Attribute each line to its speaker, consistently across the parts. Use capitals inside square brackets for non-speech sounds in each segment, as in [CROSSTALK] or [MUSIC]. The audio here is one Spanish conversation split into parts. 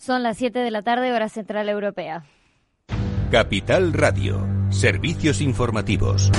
Speaker 1: Son las 7 de la tarde, hora central europea.
Speaker 2: Capital Radio, servicios informativos.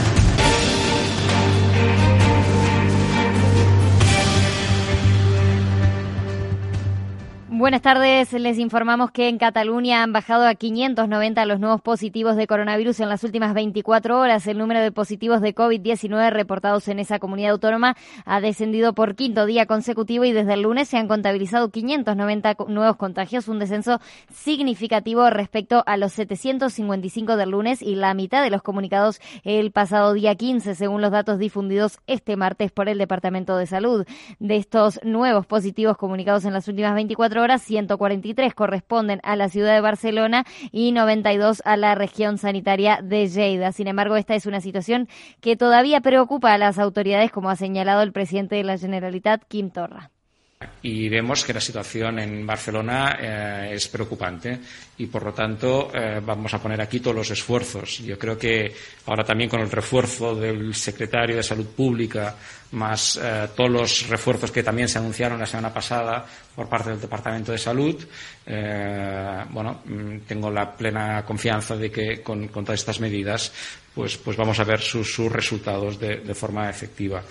Speaker 1: Buenas tardes. Les informamos que en Cataluña han bajado a 590 los nuevos positivos de coronavirus en las últimas 24 horas. El número de positivos de COVID-19 reportados en esa comunidad autónoma ha descendido por quinto día consecutivo y desde el lunes se han contabilizado 590 nuevos contagios, un descenso significativo respecto a los 755 del lunes y la mitad de los comunicados el pasado día 15, según los datos difundidos este martes por el Departamento de Salud. De estos nuevos positivos comunicados en las últimas 24 horas, 143 corresponden a la ciudad de Barcelona y 92 a la región sanitaria de Lleida. Sin embargo, esta es una situación que todavía preocupa a las autoridades, como ha señalado el presidente de la Generalitat, Quim Torra
Speaker 3: y vemos que la situación en Barcelona eh, es preocupante y por lo tanto eh, vamos a poner aquí todos los esfuerzos. Yo creo que ahora también con el refuerzo del secretario de Salud Pública más eh, todos los refuerzos que también se anunciaron la semana pasada por parte del Departamento de Salud, bueno, mm, tengo la plena confianza de que con, todas estas medidas pues, pues vamos a ver sus, resultados de forma efectiva.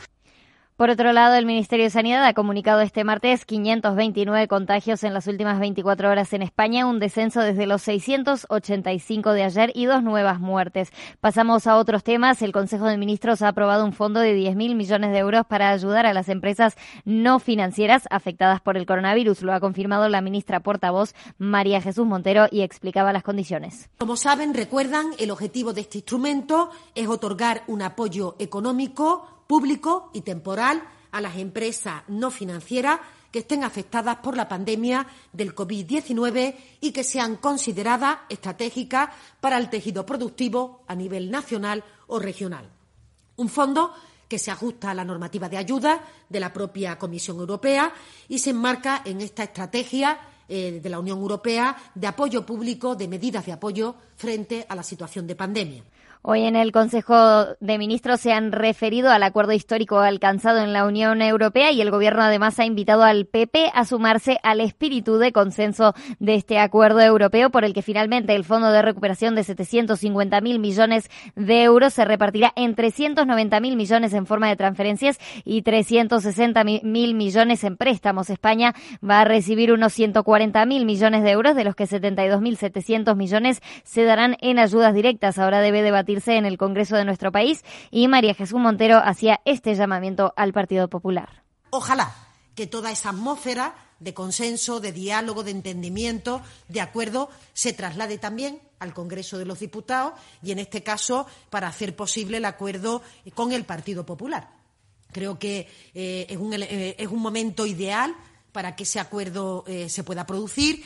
Speaker 1: Por otro lado, el Ministerio de Sanidad ha comunicado este martes 529 contagios en las últimas 24 horas en España, un descenso desde los 685 de ayer y dos nuevas muertes. Pasamos a otros temas. El Consejo de Ministros ha aprobado un fondo de 10.000 millones de euros para ayudar a las empresas no financieras afectadas por el coronavirus. Lo ha confirmado la ministra portavoz María Jesús Montero y explicaba las condiciones.
Speaker 4: Como saben, recuerdan, el objetivo de este instrumento es otorgar un apoyo económico público y temporal a las empresas no financieras que estén afectadas por la pandemia del COVID-19 y que sean consideradas estratégicas para el tejido productivo a nivel nacional o regional. Un fondo que se ajusta a la normativa de ayuda de la propia Comisión Europea y se enmarca en esta estrategia eh, de la Unión Europea de apoyo público, de medidas de apoyo frente a la situación de pandemia.
Speaker 1: Hoy en el Consejo de Ministros se han referido al acuerdo histórico alcanzado en la Unión Europea y el Gobierno además ha invitado al PP a sumarse al espíritu de consenso de este acuerdo europeo por el que finalmente el Fondo de Recuperación de 750.000 millones de euros se repartirá en 390.000 millones en forma de transferencias y 360.000 millones en préstamos. España va a recibir unos 140.000 millones de euros, de los que 72.700 millones se darán en ayudas directas. Ahora debe debatir en el Congreso de nuestro país y María Jesús Montero hacía este llamamiento al Partido Popular.
Speaker 4: Ojalá que toda esa atmósfera de consenso, de diálogo, de entendimiento, de acuerdo, se traslade también al Congreso de los Diputados y, en este caso, para hacer posible el acuerdo con el Partido Popular. Creo que eh, es, un, eh, es, un, momento ideal para que ese acuerdo eh, se pueda producir.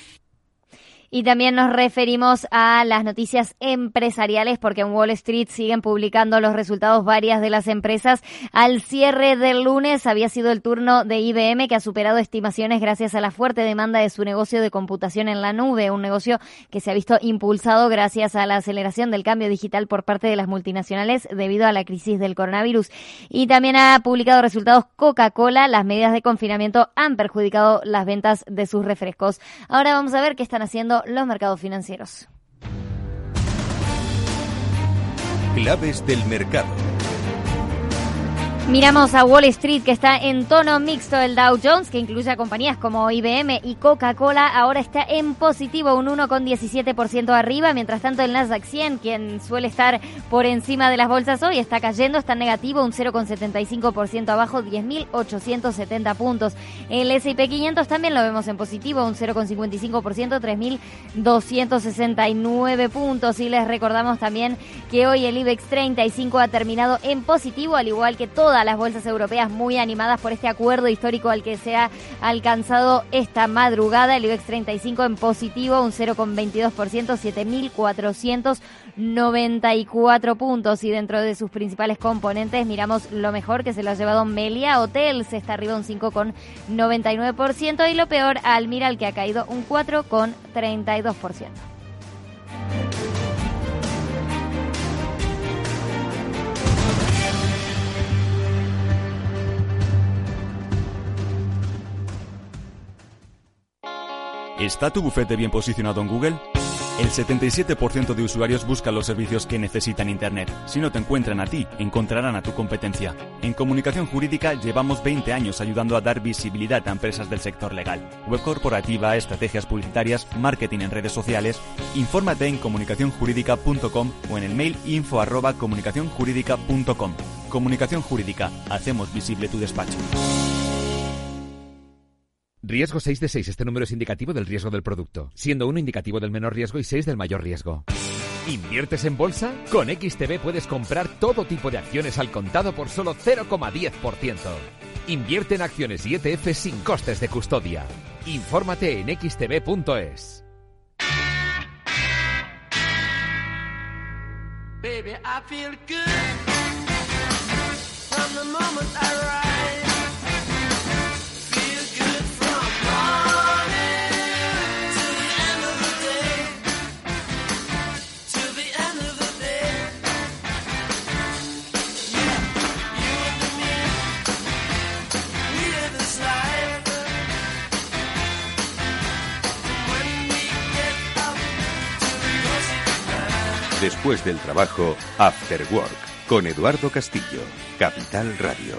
Speaker 1: Y también nos referimos a las noticias empresariales porque en Wall Street siguen publicando los resultados varias de las empresas. Al cierre del lunes había sido el turno de IBM que ha superado estimaciones gracias a la fuerte demanda de su negocio de computación en la nube, un negocio que se ha visto impulsado gracias a la aceleración del cambio digital por parte de las multinacionales debido a la crisis del coronavirus. Y también ha publicado resultados Coca-Cola. Las medidas de confinamiento han perjudicado las ventas de sus refrescos. Ahora vamos a ver qué están haciendo los mercados financieros.
Speaker 2: Claves del mercado.
Speaker 1: Miramos a Wall Street que está en tono mixto. El Dow Jones, que incluye a compañías como IBM y Coca-Cola, ahora está en positivo, un 1,17% arriba. Mientras tanto, el Nasdaq 100, quien suele estar por encima de las bolsas hoy, está cayendo, está negativo, un 0,75% abajo, 10.870 puntos. El S&P 500 también lo vemos en positivo, un 0,55%, 3.269 puntos. Y les recordamos también que hoy el IBEX 35 ha terminado en positivo, al igual que todo las bolsas europeas muy animadas por este acuerdo histórico al que se ha alcanzado esta madrugada. El IBEX 35 en positivo, un 0,22%, 7.494 puntos. Y dentro de sus principales componentes miramos lo mejor que se lo ha llevado Melia Hotels, está arriba un 5,99% y lo peor Almiral que ha caído un 4,32%.
Speaker 5: ¿Está tu bufete bien posicionado en Google? El 77% de usuarios buscan los servicios que necesitan Internet. Si no te encuentran a ti, encontrarán a tu competencia. En comunicación jurídica llevamos 20 años ayudando a dar visibilidad a empresas del sector legal. Web corporativa, estrategias publicitarias, marketing en redes sociales. Infórmate en comunicacionjurídica.com o en el mail info arroba comunicacionjurídica.com. Comunicación Jurídica. Hacemos visible tu despacho.
Speaker 6: Riesgo 6 de 6. Este número es indicativo del riesgo del producto, siendo 1 indicativo del menor riesgo y 6 del mayor riesgo. ¿Inviertes en bolsa? Con XTB puedes comprar todo tipo de acciones al contado por solo 0,10%. Invierte en acciones y ETF sin costes de custodia. Infórmate en xtb.es.
Speaker 2: Después del trabajo, After Work, con Eduardo Castillo, Capital Radio.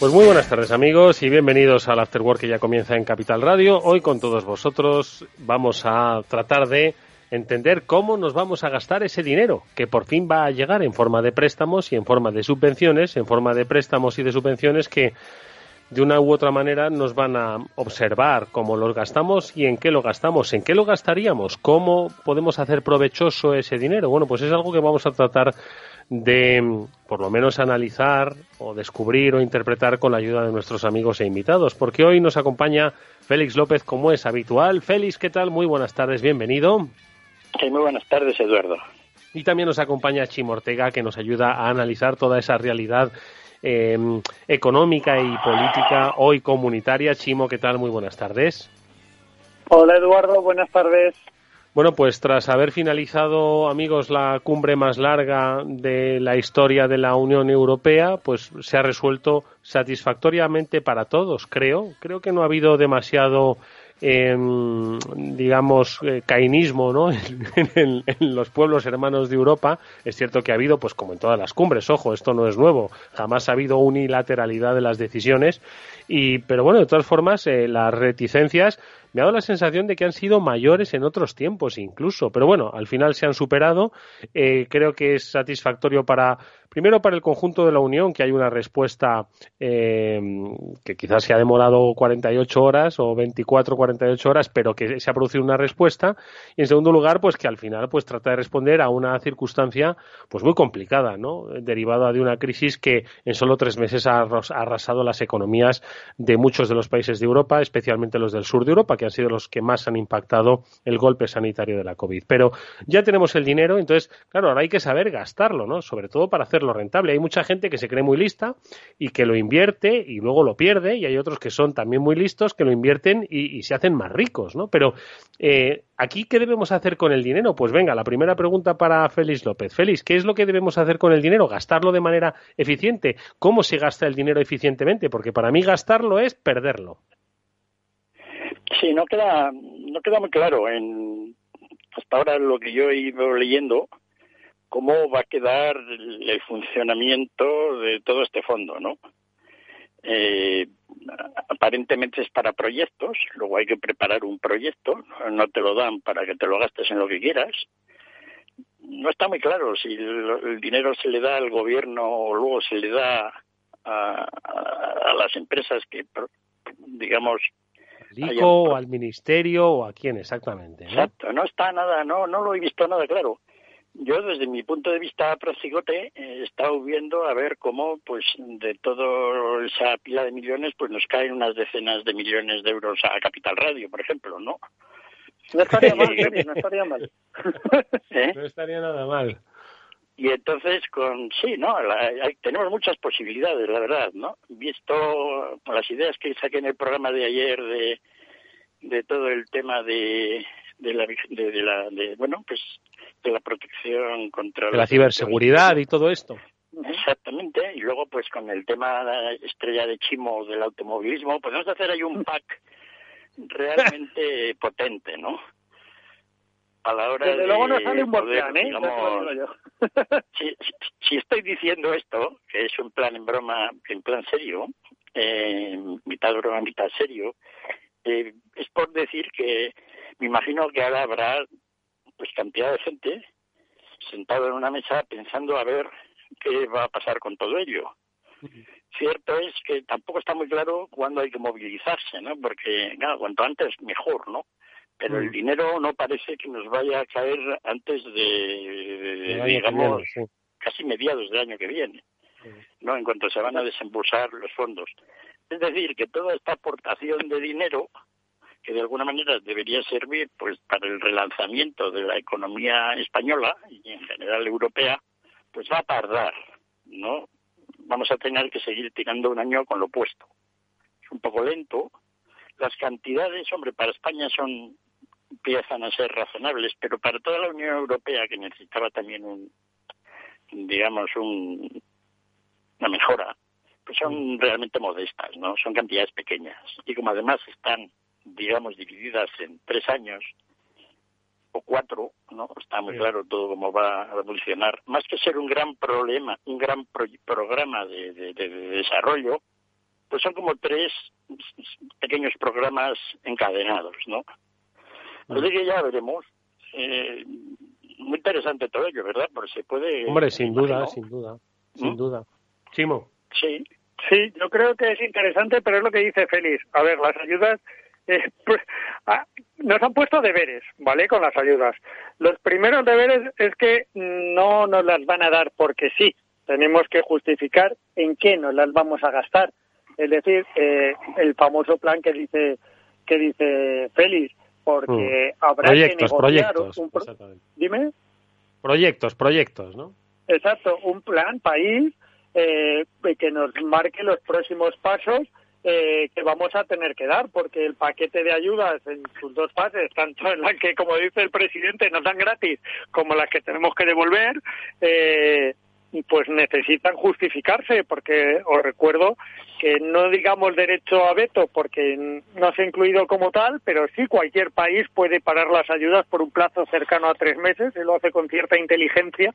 Speaker 7: Pues muy buenas tardes amigos y bienvenidos al After Work que ya comienza en Capital Radio. Hoy con todos vosotros vamos a tratar de entender cómo nos vamos a gastar ese dinero, que por fin va a llegar en forma de préstamos y en forma de subvenciones, en forma de préstamos y de subvenciones que de una u otra manera nos van a observar cómo los gastamos y en qué lo gastamos, en qué lo gastaríamos, cómo podemos hacer provechoso ese dinero. Bueno, pues es algo que vamos a tratar de por lo menos analizar o descubrir o interpretar con la ayuda de nuestros amigos e invitados, porque hoy nos acompaña Félix López como es habitual. Félix, ¿qué tal? Muy buenas tardes, bienvenido
Speaker 8: muy buenas tardes, Eduardo.
Speaker 7: Y también nos acompaña Chimo Ortega, que nos ayuda a analizar toda esa realidad em, económica y política hoy comunitaria. Chimo, ¿qué tal? Muy buenas tardes.
Speaker 8: Hola, Eduardo, buenas tardes.
Speaker 7: Bueno, pues tras haber finalizado, amigos, la cumbre más larga de la historia de la Unión Europea, pues se ha resuelto satisfactoriamente para todos, creo. Creo que no ha habido demasiado Em, digamos, eh, cainismo ¿no? [LAUGHS] en, los pueblos hermanos de Europa. Es cierto que ha habido, pues como en todas las cumbres, ojo, esto no es nuevo, jamás ha habido unilateralidad de las decisiones. Y, pero bueno, de todas formas, eh, las reticencias me ha dado la sensación de que han sido mayores en otros tiempos incluso. Pero bueno, al final se han superado. Eh, creo que es satisfactorio para, primero para el conjunto de la Unión, que hay una respuesta eh, que quizás se ha demorado 48 horas o 24, 48 horas, pero que se ha producido una respuesta. Y en segundo lugar, pues que al final pues trata de responder a una circunstancia pues muy complicada, ¿no? Derivada de una crisis que en solo tres meses ha arrasado las economías de muchos de los países de Europa, especialmente los del sur de Europa, que han sido los que más han impactado el golpe sanitario de la COVID. Pero ya tenemos el dinero, entonces, claro, ahora hay que saber gastarlo, ¿no? Sobre todo para hacerlo rentable. Hay mucha gente que se cree muy lista y que lo invierte y luego lo pierde, y hay otros que son también muy listos que lo invierten y, se hacen más ricos, ¿no? Pero eh, aquí, ¿qué debemos hacer con el dinero? Pues venga, la primera pregunta para Félix López. Félix, ¿qué es lo que debemos hacer con el dinero? ¿Gastarlo de manera eficiente? ¿Cómo se gasta el dinero eficientemente? Porque para mí gastarlo es perderlo.
Speaker 8: Sí, no queda, no queda muy claro en hasta ahora lo que yo he ido leyendo cómo va a quedar el funcionamiento de todo este fondo, ¿no? Eh, aparentemente es para proyectos, luego hay que preparar un proyecto, no te lo dan para que te lo gastes en lo que quieras. No está muy claro si el, dinero se le da al gobierno o luego se le da a, a las empresas que, digamos,
Speaker 7: o al ministerio o a quién exactamente.
Speaker 8: Exacto, no está nada, no, no lo he visto nada claro. Yo desde mi punto de vista prosigote he estado viendo a ver cómo pues de toda esa pila de millones pues nos caen unas decenas de millones de euros a Capital Radio, por ejemplo, ¿no?
Speaker 7: No estaría mal, [LAUGHS] no estaría mal. ¿Eh? No estaría nada mal.
Speaker 8: Y entonces, con sí, ¿no? tenemos muchas posibilidades, la verdad, ¿no? Visto las ideas que saqué en el programa de ayer de, de todo el tema de, de la, de, la de, bueno, pues de la protección contra
Speaker 7: la ciberseguridad y todo esto.
Speaker 8: Exactamente, y luego pues con el tema la estrella de Chimo del automovilismo, podemos hacer ahí un [LAUGHS] pack realmente potente, ¿no? A la hora
Speaker 9: Desde
Speaker 8: de
Speaker 9: luego no sale un ¿eh?
Speaker 8: digamos, [LAUGHS] si, si, estoy diciendo esto, que es un plan en broma, en plan serio, eh, mitad broma, mitad serio, eh, es por decir que me imagino que ahora habrá pues cantidad de gente sentado en una mesa pensando a ver qué va a pasar con todo ello. Cierto es que tampoco está muy claro cuándo hay que movilizarse, ¿no? Porque, claro, cuanto antes mejor, ¿no? Pero el dinero no parece que nos vaya a caer antes de, digamos, casi mediados del año que viene, ¿no? En cuanto se van a desembolsar los fondos. Es decir, que toda esta aportación de dinero que de alguna manera debería servir pues para el relanzamiento de la economía española y en general europea, pues va a tardar, ¿no? Vamos a tener que seguir tirando un año con lo puesto. Es un poco lento. Las cantidades, hombre, para España son empiezan a ser razonables, pero para toda la Unión Europea que necesitaba también un, digamos, un, una mejora, pues son realmente modestas, ¿no? Son cantidades pequeñas. Y como además están, digamos, divididas en tres años, o cuatro, ¿no? Está muy claro todo cómo va a evolucionar. Más que ser un gran problema, un gran programa de, desarrollo, pues son como tres pequeños programas encadenados, ¿no? Así que ya veremos. Eh, muy interesante todo ello, ¿verdad? Porque se puede...
Speaker 7: Hombre, sin duda, sin duda, sin ¿Mm? duda. Chimo.
Speaker 8: Sí.
Speaker 9: Sí, yo creo que es interesante, pero es lo que dice Félix. A ver, las ayudas [LAUGHS] eh, pues, ah, nos han puesto deberes, ¿vale? Con las ayudas. Los primeros deberes es que no nos las van a dar porque sí. Tenemos que justificar en qué nos las vamos a gastar. Es decir, eh, el famoso plan que dice que dice Félix, porque mm. habrá
Speaker 7: que
Speaker 9: negociar
Speaker 7: proyectos,
Speaker 9: un dime
Speaker 7: proyectos, proyectos, ¿no?
Speaker 9: Exacto, un plan país eh, que nos marque los próximos pasos eh, que vamos a tener que dar, porque el paquete de ayudas en sus dos fases, tanto en la que, como dice el presidente, nos dan gratis, como las que tenemos que devolver, eh, pues necesitan justificarse, porque os recuerdo que no digamos derecho a veto porque no se ha incluido como tal, pero sí cualquier país puede parar las ayudas por un plazo cercano a tres meses y lo hace con cierta inteligencia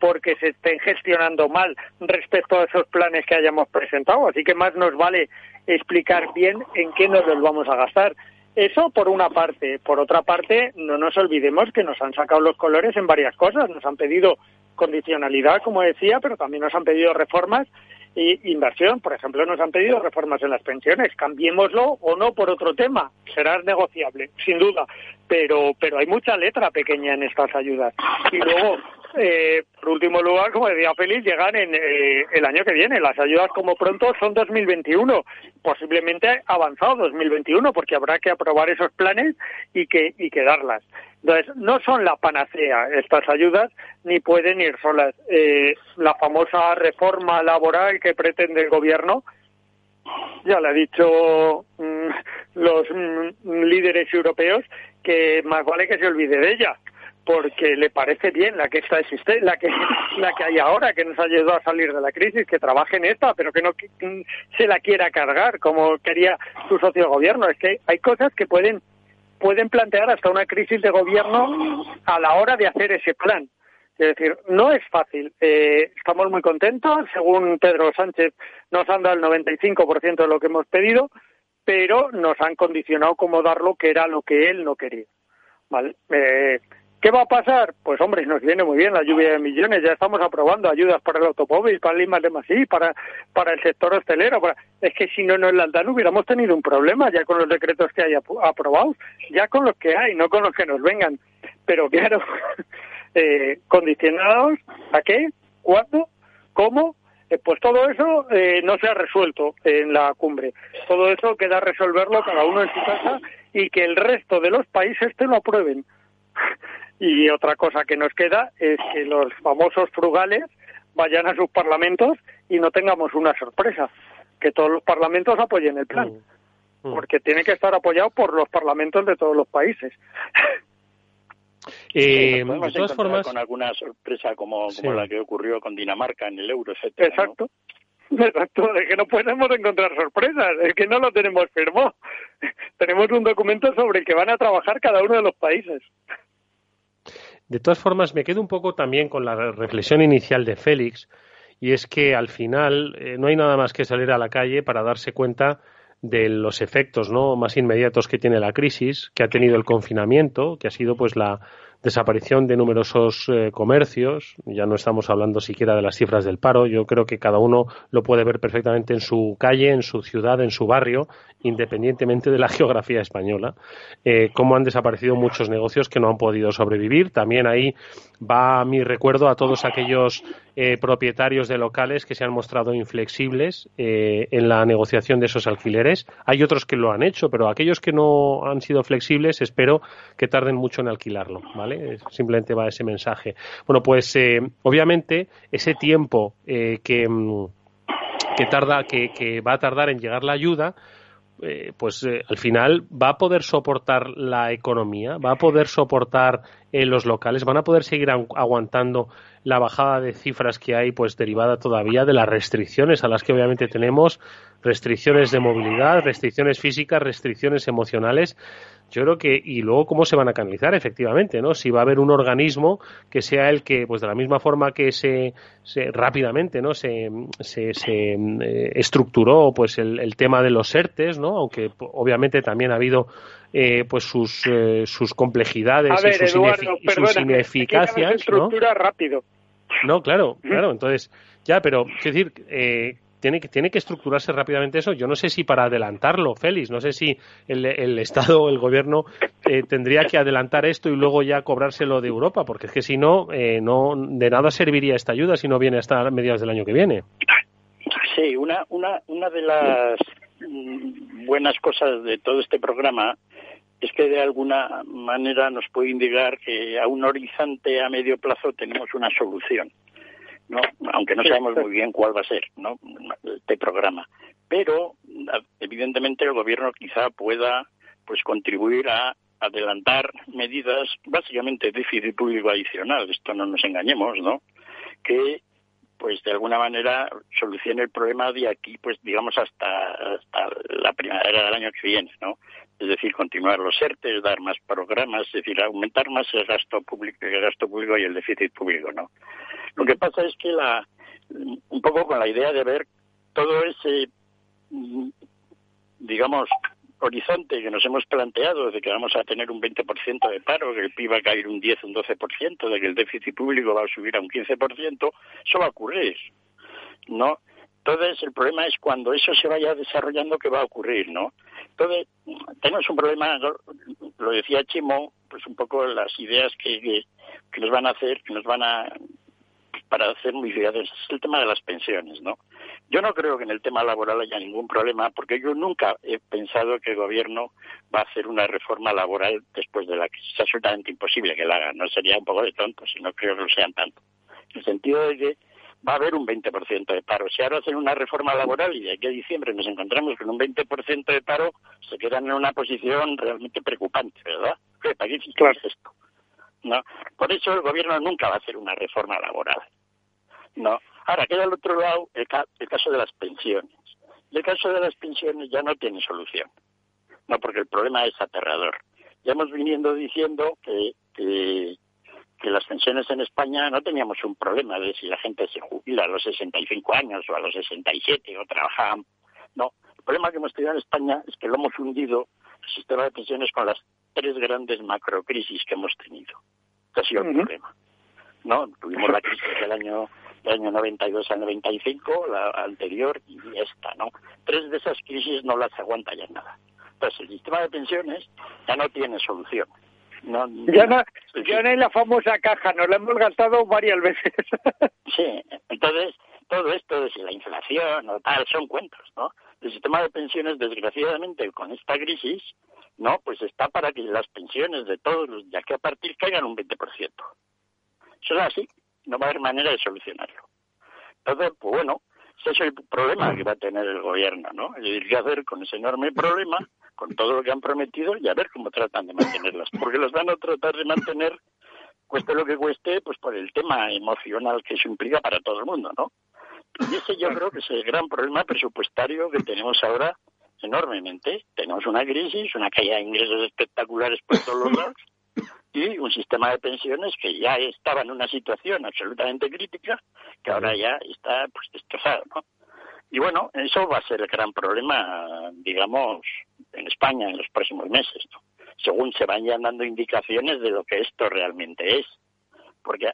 Speaker 9: porque se estén gestionando mal respecto a esos planes que hayamos presentado. Así que más nos vale explicar bien en qué nos los vamos a gastar. Eso por una parte. Por otra parte, no nos olvidemos que nos han sacado los colores en varias cosas. Nos han pedido condicionalidad, como decía, pero también nos han pedido reformas y inversión. Por ejemplo, nos han pedido reformas en las pensiones. Cambiémoslo o no por otro tema. Será negociable, sin duda. Pero, pero hay mucha letra pequeña en estas ayudas. Y luego, eh, por último lugar, como decía Félix, llegan en eh, el año que viene. Las ayudas como pronto son 2021, posiblemente avanzado 2021, porque habrá que aprobar esos planes y que, y que darlas. Entonces, no son la panacea estas ayudas, ni pueden ir solas. Eh, la famosa reforma laboral que pretende el gobierno, ya le ha dicho mm, los mm, líderes europeos que más vale que se olvide de ella porque le parece bien la que está existe, la que [LAUGHS] la que hay ahora que nos ha ayudado a salir de la crisis, que trabaje en esta, pero que no se la quiera cargar como quería su socio de gobierno. Es que hay cosas que pueden pueden plantear hasta una crisis de gobierno a la hora de hacer ese plan. Es decir, no es fácil. Eh, estamos muy contentos. Según Pedro Sánchez, nos han dado el 95% de lo que hemos pedido, pero nos han condicionado como dar lo que era lo que él no quería. ¿Vale? Eh, ¿Qué va a pasar? Pues hombre, nos viene muy bien la lluvia de millones, ya estamos aprobando ayudas para el automóvil, para Lima de Masí, para, para el sector hostelero. Es que si no nos las dan hubiéramos tenido un problema ya con los decretos que hay aprobados, ya con los que hay, no con los que nos vengan. Pero claro, [LAUGHS] eh, condicionados a qué, cuándo, cómo, eh, pues todo eso eh, no se ha resuelto en la cumbre. Todo eso queda resolverlo cada uno en su casa y que el resto de los países te lo aprueben. Y otra cosa que nos queda es que los famosos frugales vayan a sus parlamentos y no tengamos una sorpresa, que todos los parlamentos apoyen el plan, mm. Mm. porque tiene que estar apoyado por los parlamentos de todos los países.
Speaker 8: Eh, de todas formas, con alguna sorpresa como, como la que ocurrió con Dinamarca en el euro, etcétera.
Speaker 9: Exacto. [LAUGHS] Exacto, es que no podemos encontrar sorpresas, es que no lo tenemos firmado. [LAUGHS] tenemos un documento sobre el que van a trabajar cada uno de los países.
Speaker 7: De todas formas, me quedo un poco también con la reflexión inicial de Félix, y es que al final eh, no hay nada más que salir a la calle para darse cuenta de los efectos ¿no? más inmediatos que tiene la crisis, que ha tenido el confinamiento, que ha sido pues la desaparición de numerosos eh, comercios, ya no estamos hablando siquiera de las cifras del paro, yo creo que cada uno lo puede ver perfectamente en su calle, en su ciudad, en su barrio, independientemente de la [LAUGHS] geografía española, eh, cómo han desaparecido muchos negocios que no han podido sobrevivir. También ahí va mi recuerdo a todos aquellos eh, propietarios de locales que se han mostrado inflexibles en la negociación de esos alquileres. Hay otros que lo han hecho, pero aquellos que no han sido flexibles espero que tarden mucho en alquilarlo. Simplemente va ese mensaje. Bueno, pues eh, obviamente ese tiempo eh, que, mm, que, tarda, que, va a tardar en llegar la ayuda, eh, pues al final va a poder soportar la economía, va a poder soportar los locales, van a poder seguir aguantando la bajada de cifras que hay, pues derivada todavía de las restricciones a las que obviamente tenemos, restricciones de movilidad, restricciones físicas, restricciones emocionales yo creo que y luego cómo se van a canalizar efectivamente no si va a haber un organismo que sea el que pues de la misma forma que se, se rápidamente no se, se, se eh, estructuró pues el, el, tema de los ERTES no aunque obviamente también ha habido eh, pues sus eh, sus complejidades y sus, sus ineficacias
Speaker 9: estructura rápido.
Speaker 7: No claro claro entonces ya pero es decir eh, tiene que, tiene que estructurarse rápidamente eso. Yo no sé si para adelantarlo, Félix, no sé si el, Estado o el Gobierno eh, tendría que adelantar esto y luego ya cobrárselo de Europa, porque es que si no, eh, no de nada serviría esta ayuda si no viene hasta mediados del año que viene.
Speaker 8: Sí, una, una, una de las mm, buenas cosas de todo este programa es que de alguna manera nos puede indicar que a un horizonte a medio plazo tenemos una solución. ¿No? aunque no sabemos muy bien cuál va a ser ¿no? este programa. Pero evidentemente el gobierno quizá pueda pues contribuir a adelantar medidas, básicamente déficit público adicional, esto no nos engañemos, ¿no? Que pues de alguna manera solucione el problema de aquí, pues digamos hasta, hasta la primavera del año que viene, ¿no? Es decir, continuar los ERTES, dar más programas, es decir, aumentar más el gasto público, el gasto público y el déficit público, ¿no? Lo que pasa es que la, un poco con la idea de ver todo ese, digamos, horizonte que nos hemos planteado de que vamos a tener un 20% de paro, que el PIB va a caer un 10, un 12%, de que el déficit público va a subir a un 15%, eso va a ocurrir, ¿no? Entonces, el problema es cuando eso se vaya desarrollando, ¿qué va a ocurrir, no? Entonces, tenemos un problema, lo decía Chimo, pues un poco las ideas que, que, nos van a hacer, que nos van a para hacer modificaciones es el tema de las pensiones, ¿no? Yo no creo que en el tema laboral haya ningún problema, porque yo nunca he pensado que el gobierno va a hacer una reforma laboral después de la crisis. Es absolutamente imposible que la haga, no sería un poco de tonto, si no creo que lo sean tanto. En el sentido de que va a haber un 20% de paro. Si ahora hacen una reforma laboral y de aquí a diciembre nos encontramos con un 20% de paro, se quedan en una posición realmente preocupante, ¿verdad? ¿Para qué claro. esto? ¿no? Por eso el gobierno nunca va a hacer una reforma laboral, ¿no? Ahora queda al otro lado el, caso de las pensiones. Y el caso de las pensiones ya no tiene solución, no porque el problema es aterrador. Ya hemos viniendo diciendo que, que, que las pensiones en España no teníamos un problema de si la gente se jubila a los 65 años o a los 67 o trabaja. No, el problema que hemos tenido en España es que lo hemos hundido el sistema de pensiones con las tres grandes macrocrisis que hemos tenido. Este ha sido el problema. ¿no? Tuvimos la crisis del año del año 92 al 95, la anterior y esta, ¿no? Tres de esas crisis no las aguanta ya nada. Entonces, el sistema de pensiones ya no tiene solución. No,
Speaker 9: ya, no, ya no hay la famosa caja, nos la hemos gastado varias veces. [LAUGHS]
Speaker 8: sí, entonces, todo esto de la inflación o tal son cuentos, ¿no? El sistema de pensiones, desgraciadamente, con esta crisis, no, pues está para que las pensiones de todos los de aquí a partir caigan un 20%. Eso es así, no va a haber manera de solucionarlo. Entonces, pues bueno, ese es el problema que va a tener el gobierno, ¿no? Es decir, ¿qué hacer con ese enorme problema con todo lo que han prometido y a ver cómo tratan de mantenerlas, porque las van a tratar de mantener cueste lo que cueste, pues por el tema emocional que eso implica para todo el mundo, ¿no? Y ese yo creo que es el gran problema presupuestario que tenemos ahora enormemente. Tenemos una crisis, una caída de ingresos espectaculares por todos los lados y un sistema de pensiones que ya estaba en una situación absolutamente crítica, que ahora ya está pues destrozado, ¿no? Y bueno, eso va a ser el gran problema, digamos, en España en los próximos meses, ¿no? según se vayan dando indicaciones de lo que esto realmente es. Porque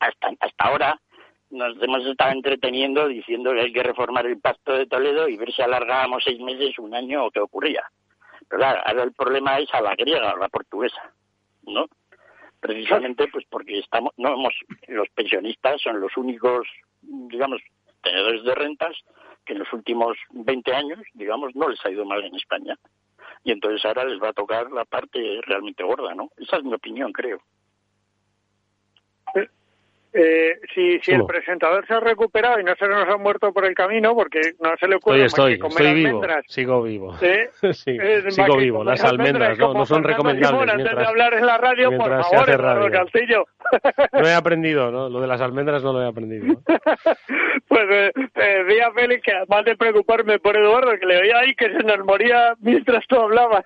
Speaker 8: hasta, hasta ahora nos hemos estado entreteniendo diciendo que hay que reformar el Pacto de Toledo y ver si alargábamos seis meses, un año o qué ocurría. Pero claro, ahora el problema es a la griega, a la portuguesa, ¿no? Precisamente pues porque estamos, no hemos, los pensionistas son los únicos, digamos, tenedores de rentas que en los últimos 20 años, digamos, no les ha ido mal en España. Y entonces ahora les va a tocar la parte realmente gorda, ¿no? Esa es mi opinión, creo.
Speaker 9: Eh, si, si el presentador se ha recuperado y no se nos ha muerto por el camino, porque no se le ocurre
Speaker 7: estoy,
Speaker 9: más
Speaker 7: estoy,
Speaker 9: comer
Speaker 7: vivo,
Speaker 9: almendras.
Speaker 7: sigo vivo.
Speaker 9: ¿Sí? [LAUGHS]
Speaker 7: sí, sigo
Speaker 9: que
Speaker 7: vivo. Las almendras no,
Speaker 9: como
Speaker 7: no son recomendables.
Speaker 9: Simón, antes
Speaker 7: mientras-
Speaker 9: de hablar en la radio, por favor, Eduardo. Castillo. [LAUGHS]
Speaker 7: No he aprendido, [LAUGHS] ¿no? Lo de las almendras no lo he aprendido.
Speaker 9: pues eh, eh, Félix que además de preocuparme por Eduardo, que le oía ahí que se nos moría mientras tú hablabas.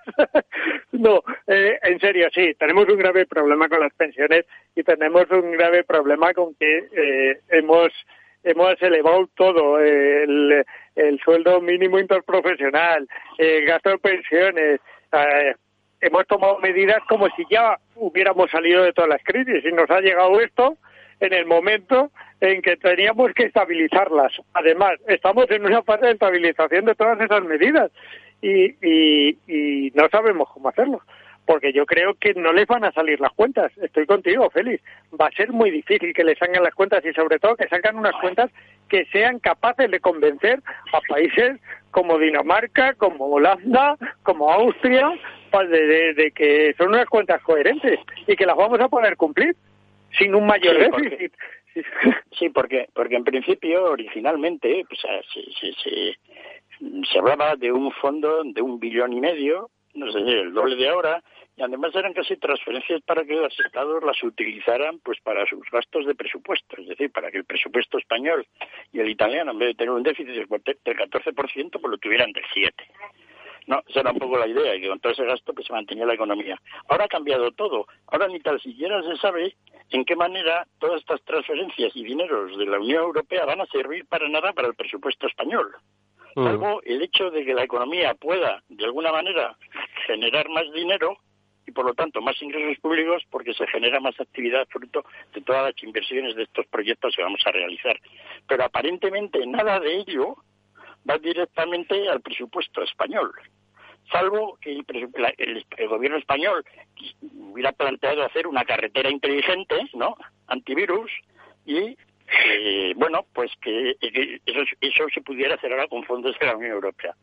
Speaker 9: no, eh, en serio, sí, tenemos un grave problema con las pensiones y tenemos un grave problema con que eh, hemos hemos elevado todo, eh, el, el sueldo mínimo interprofesional, el gasto de pensiones, eh, hemos tomado medidas como si ya hubiéramos salido de todas las crisis y nos ha llegado esto en el momento en que teníamos que estabilizarlas. Además, estamos en una fase de estabilización de todas esas medidas y, y, y no sabemos cómo hacerlo. Porque yo creo que no les van a salir las cuentas. Estoy contigo, Félix. Va a ser muy difícil que les salgan las cuentas y sobre todo que salgan unas cuentas que sean capaces de convencer a países como Dinamarca, como Holanda, como Austria, de, de- de que son unas cuentas coherentes y que las vamos a poder cumplir sin un mayor
Speaker 8: Sí, porque-
Speaker 9: déficit. [LAUGHS]
Speaker 8: Sí, porque, porque en principio, originalmente, pues, se, se, se, se hablaba de un fondo de un billón y medio, no sé, el doble de ahora, y además eran casi transferencias para que los estados las utilizaran pues para sus gastos de presupuesto, es decir, para que el presupuesto español y el italiano, en vez de tener un déficit del 14%, pues lo tuvieran del 7%. No, esa era un poco la idea, y que con todo ese gasto pues se mantenía la economía. Ahora ha cambiado todo. Ahora ni tan siquiera se sabe en qué manera todas estas transferencias y dineros de la Unión Europea van a servir para nada para el presupuesto español.
Speaker 7: Mm.
Speaker 8: Salvo el hecho de que la economía pueda, de alguna manera, generar más dinero y, por lo tanto, más ingresos públicos porque se genera más actividad fruto de todas las inversiones de estos proyectos que vamos a realizar. Pero aparentemente nada de ello va directamente al presupuesto español salvo que el, el- el gobierno español hubiera planteado hacer una carretera inteligente, ¿no? Antivirus y eh, bueno, pues que, que eso, eso se pudiera hacer ahora con fondos de la Unión Europea.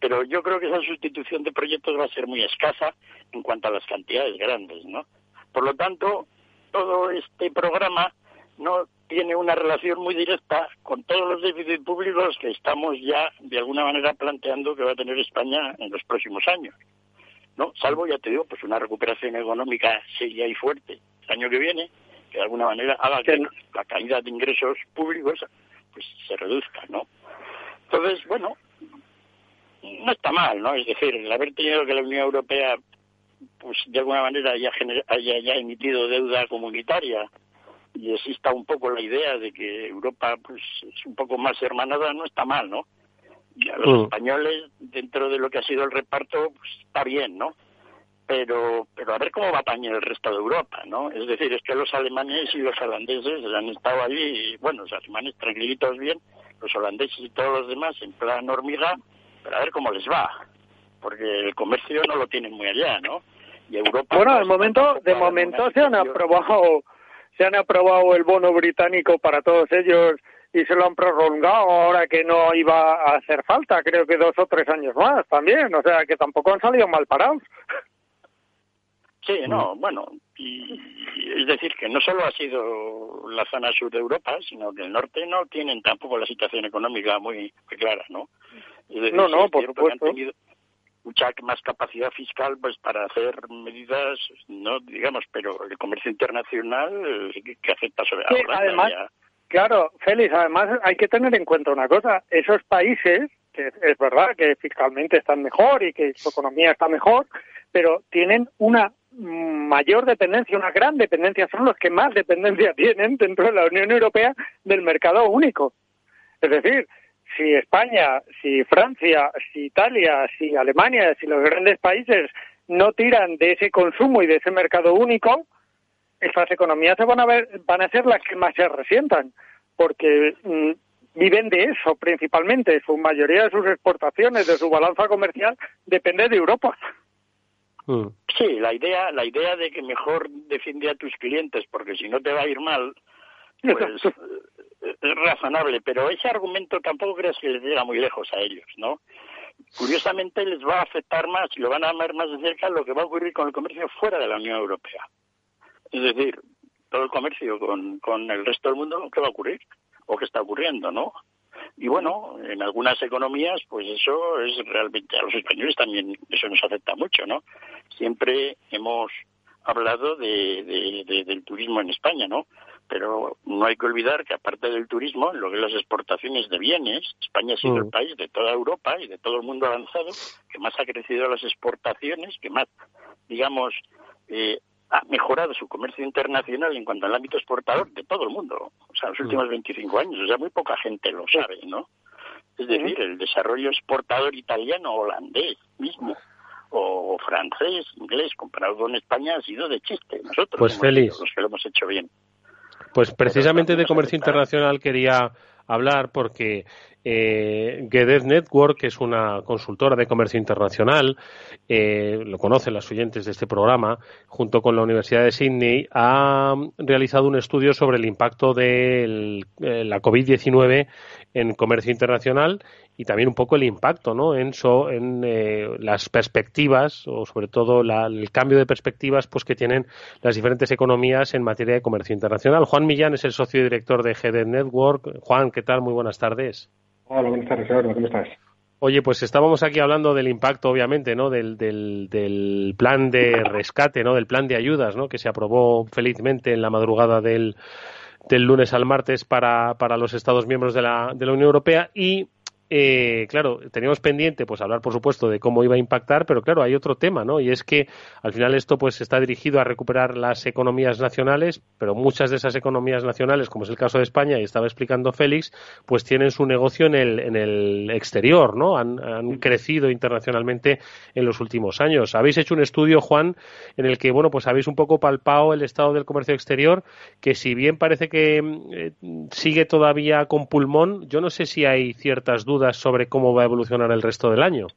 Speaker 8: Pero yo creo que esa sustitución de proyectos va a ser muy escasa en cuanto a las cantidades grandes, ¿no? Por lo tanto, todo este programa no tiene una relación muy directa con todos los déficits públicos que estamos ya de alguna manera planteando que va a tener España en los próximos años. ¿No? Salvo, ya te digo, pues una recuperación económica seria y fuerte el año que viene, que de alguna manera haga que la caída de ingresos públicos pues se reduzca, ¿no? Entonces, bueno, no está mal, ¿no? Es decir, el haber tenido que la Unión Europea pues de alguna manera haya, gener- haya ya emitido deuda comunitaria y exista un poco la idea de que Europa pues es un poco más hermanada, no está mal, ¿no? Y a los
Speaker 7: Mm.
Speaker 8: españoles, dentro de lo que ha sido el reparto, pues está bien, ¿no? Pero, pero a ver cómo va también el resto de Europa, ¿no? Es decir, es que los alemanes y los holandeses han estado allí, y, bueno, los alemanes tranquilitos bien, los holandeses y todos los demás en plan hormiga, pero a ver cómo les va, porque el comercio no lo tienen muy allá, ¿no? Y Europa...
Speaker 9: Bueno,
Speaker 8: pues,
Speaker 9: de momento,
Speaker 8: tampoco
Speaker 9: de momento se han aprobado, se han aprobado el bono británico para todos ellos y se lo han prolongado ahora que no iba a hacer falta, creo que dos o tres años más también, o sea que tampoco han salido mal parados.
Speaker 8: Sí, no, bueno, y, y es decir, que no solo ha sido la zona sur de Europa, sino que el norte no tienen tampoco la situación económica muy, muy clara, ¿no? Es decir,
Speaker 9: No, no, por
Speaker 8: que han
Speaker 9: supuesto.
Speaker 8: tenido, mucha más capacidad fiscal pues para hacer medidas, no digamos, pero el comercio internacional eh, que afecta sobre
Speaker 9: sí, además, Claro, Félix, además hay que tener en cuenta una cosa, esos países, que es verdad que fiscalmente están mejor y que su economía está mejor, pero tienen una mayor dependencia, una gran dependencia, son los que más dependencia [LAUGHS] tienen dentro de la Unión Europea del mercado único. Es decir, si España, si Francia, si Italia, si Alemania, si los grandes países no tiran de ese consumo y de ese mercado único, estas economías se van a ver, van a ser las que más se resientan, porque mm, viven de eso principalmente. Su mayoría de sus exportaciones, de su balanza comercial, depende de Europa.
Speaker 8: Mm. Sí, la idea, la idea de que mejor defiende a tus clientes, porque si no te va a ir mal, [LAUGHS] pues es razonable, pero ese argumento tampoco crees que les llega muy lejos a ellos, ¿no? Curiosamente les va a afectar más y lo van a ver más de cerca lo que va a ocurrir con el comercio fuera de la Unión Europea. Es decir, todo el comercio con, con el resto del mundo, ¿qué va a ocurrir? ¿O qué está ocurriendo, no? Y bueno, en algunas economías, pues eso es realmente, a los españoles también eso nos afecta mucho, ¿no? Siempre hemos hablado de, del turismo en España, ¿no? Pero no hay que olvidar que aparte del turismo, en lo que es las exportaciones de bienes, España ha sido el mm. país de toda Europa y de todo el mundo avanzado que más ha crecido las exportaciones, que más, digamos, eh, ha mejorado su comercio internacional en cuanto al ámbito exportador de todo el mundo, o sea, los mm. últimos 25 años, o sea, muy poca gente lo sabe, ¿no? Es decir, el desarrollo exportador italiano, holandés mismo, o francés, inglés, comparado con España, ha sido de chiste. Nosotros
Speaker 7: pues
Speaker 8: feliz. los que lo hemos hecho bien.
Speaker 7: Pues precisamente de comercio internacional quería hablar porque eh, Gedet Network, que es una consultora de comercio internacional, eh, lo conocen las oyentes de este programa, junto con la Universidad de Sydney, ha realizado un estudio sobre el impacto de eh, la COVID-19 en comercio internacional y también un poco el impacto ¿no? en, en eh, las perspectivas o sobre todo el cambio de perspectivas pues que tienen las diferentes economías en materia de comercio internacional. Juan Millán es el socio director de GD Network. Juan, ¿qué tal? Muy buenas tardes.
Speaker 10: Hola, buenas tardes, Eduardo. ¿Cómo estás?
Speaker 7: Oye, pues estábamos aquí hablando del impacto, obviamente, ¿no? Del, del, del, plan de rescate, ¿no? Del plan de ayudas, ¿no? Que se aprobó felizmente en la madrugada del, del lunes al martes para, para los Estados miembros de la, de la Unión Europea. Y eh, claro, teníamos pendiente pues hablar, por supuesto, de cómo iba a impactar, pero claro, hay otro tema, ¿no? Y es que al final esto pues está dirigido a recuperar las economías nacionales, pero muchas de esas economías nacionales, como es el caso de España, y estaba explicando Félix, pues tienen su negocio en el, en el exterior, ¿no? Han, han crecido internacionalmente en los últimos años. Habéis hecho un estudio, Juan, en el que, bueno, pues habéis un poco palpado el estado del comercio exterior, que si bien parece que eh, sigue todavía con pulmón, yo no sé si hay ciertas dudas sobre cómo va a evolucionar el resto del año?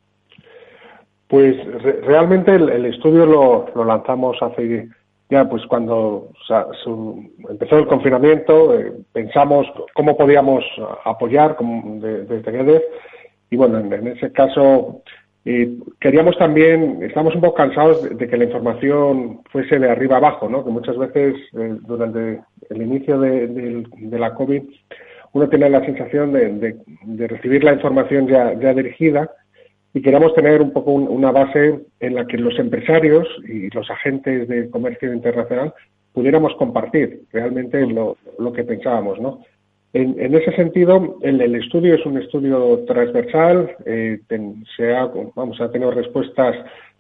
Speaker 10: Pues realmente el, estudio lo, lanzamos hace ya, pues cuando empezó el confinamiento, eh, pensamos cómo podíamos apoyar desde GEDEF y bueno, en, ese caso eh, queríamos también, estamos un poco cansados de, que la información fuese de arriba abajo, ¿no? que muchas veces eh, durante el inicio de, de la COVID uno tiene la sensación de, recibir la información ya, dirigida y queremos tener un poco una base en la que los empresarios y los agentes de comercio internacional pudiéramos compartir realmente lo, que pensábamos, ¿no? En, ese sentido, el, estudio es un estudio transversal, eh, se ha, vamos, ha tenido respuestas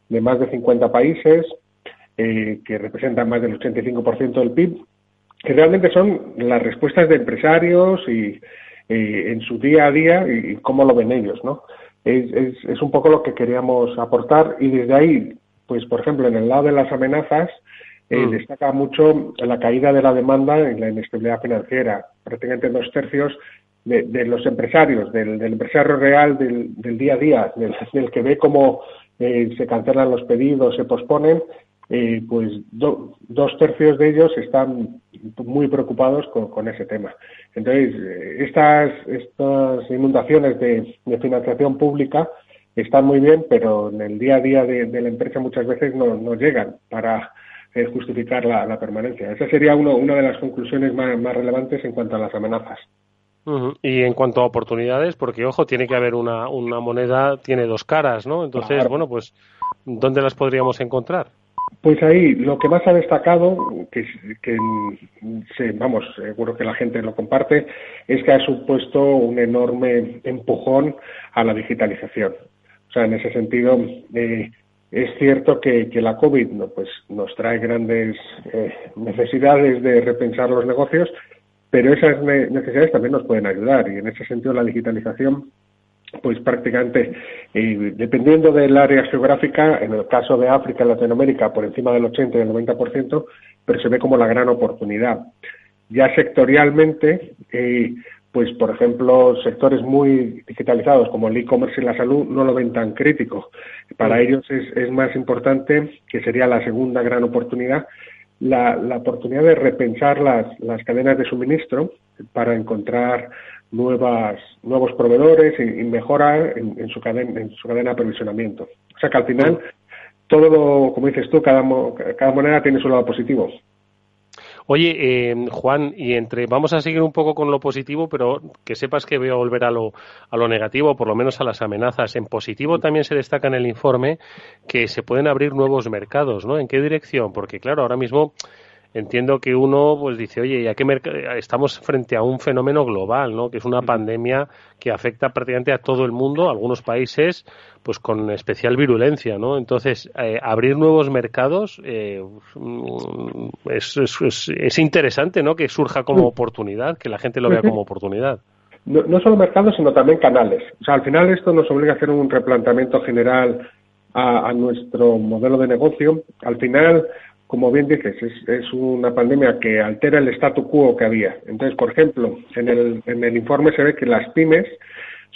Speaker 10: de más de 50 países, eh, que representan más del 85% del PIB, que realmente son las respuestas de empresarios y, en su día a día y, cómo lo ven ellos, ¿no? Es, es, un poco lo que queríamos aportar y desde ahí, pues por ejemplo, en el lado de las amenazas, eh, mm. destaca mucho la caída de la demanda y la inestabilidad financiera. Prácticamente dos tercios de, los empresarios, del, empresario real, del, día a día, del, que ve cómo eh, se cancelan los pedidos, se posponen, eh, pues dos tercios de ellos están muy preocupados con, ese tema. Entonces, eh, estas, estas inundaciones de, financiación pública están muy bien, pero en el día a día de, la empresa muchas veces no, llegan para eh, justificar la, permanencia. Esa sería uno, una de las conclusiones más, relevantes en cuanto a las amenazas.
Speaker 7: Y en cuanto a oportunidades, porque ojo, tiene que haber una, una moneda, tiene dos caras, ¿no? Entonces, bueno, pues, ¿dónde las podríamos encontrar?
Speaker 10: Pues ahí lo que más ha destacado, que, que vamos, seguro que la gente lo comparte, es que ha supuesto un enorme empujón a la digitalización. O sea, en ese sentido, eh, es cierto que, que, la COVID no, pues, nos trae grandes eh, necesidades de repensar los negocios, pero esas necesidades también nos pueden ayudar y en ese sentido la digitalización pues prácticamente, eh, dependiendo del área geográfica, en el caso de África y Latinoamérica, por encima del 80 y el 90%, pero se ve como la gran oportunidad. Ya sectorialmente, eh, pues por ejemplo, sectores muy digitalizados como el e-commerce y la salud no lo ven tan crítico. Para ellos es, es, más importante, que sería la segunda gran oportunidad, la, la oportunidad de repensar las, las cadenas de suministro para encontrar nuevas, nuevos proveedores y, mejorar en, su cadena, en su cadena de aprovisionamiento. O sea que al final, todo lo, como dices tú, cada, cada moneda tiene su lado positivo.
Speaker 7: Oye, eh, Juan, y entre vamos a seguir un poco con lo positivo, pero que sepas que voy a volver a lo, a lo negativo, por lo menos a las amenazas. En positivo también se destaca en el informe que se pueden abrir nuevos mercados, ¿no? ¿En qué dirección? Porque claro, ahora mismo entiendo que uno pues dice, oye, ya que estamos frente a un fenómeno global, ¿no? Que es una pandemia que afecta prácticamente a todo el mundo, algunos países pues con especial virulencia, ¿no? Entonces, eh, abrir nuevos mercados eh, es, es, es, interesante, ¿no? Que surja como oportunidad, que la gente lo vea como oportunidad.
Speaker 10: No, no solo mercados, sino también canales. O sea, al final esto nos obliga a hacer un replanteamiento general a, a nuestro modelo de negocio. Al final, como bien dices, es, una pandemia que altera el statu quo que había. Entonces, por ejemplo, en el, en el informe se ve que las pymes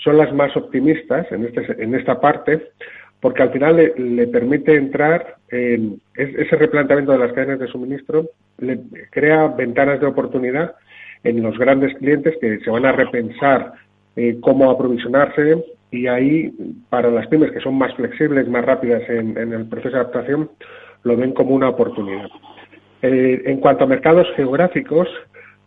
Speaker 10: son las más optimistas en, este, en esta parte, porque al final le, permite entrar en ese replanteamiento de las cadenas de suministro, le crea ventanas de oportunidad en los grandes clientes que se van a repensar eh, cómo aprovisionarse y ahí para las pymes que son más flexibles, más rápidas en el proceso de adaptación, lo ven como una oportunidad. Eh, en cuanto a mercados geográficos,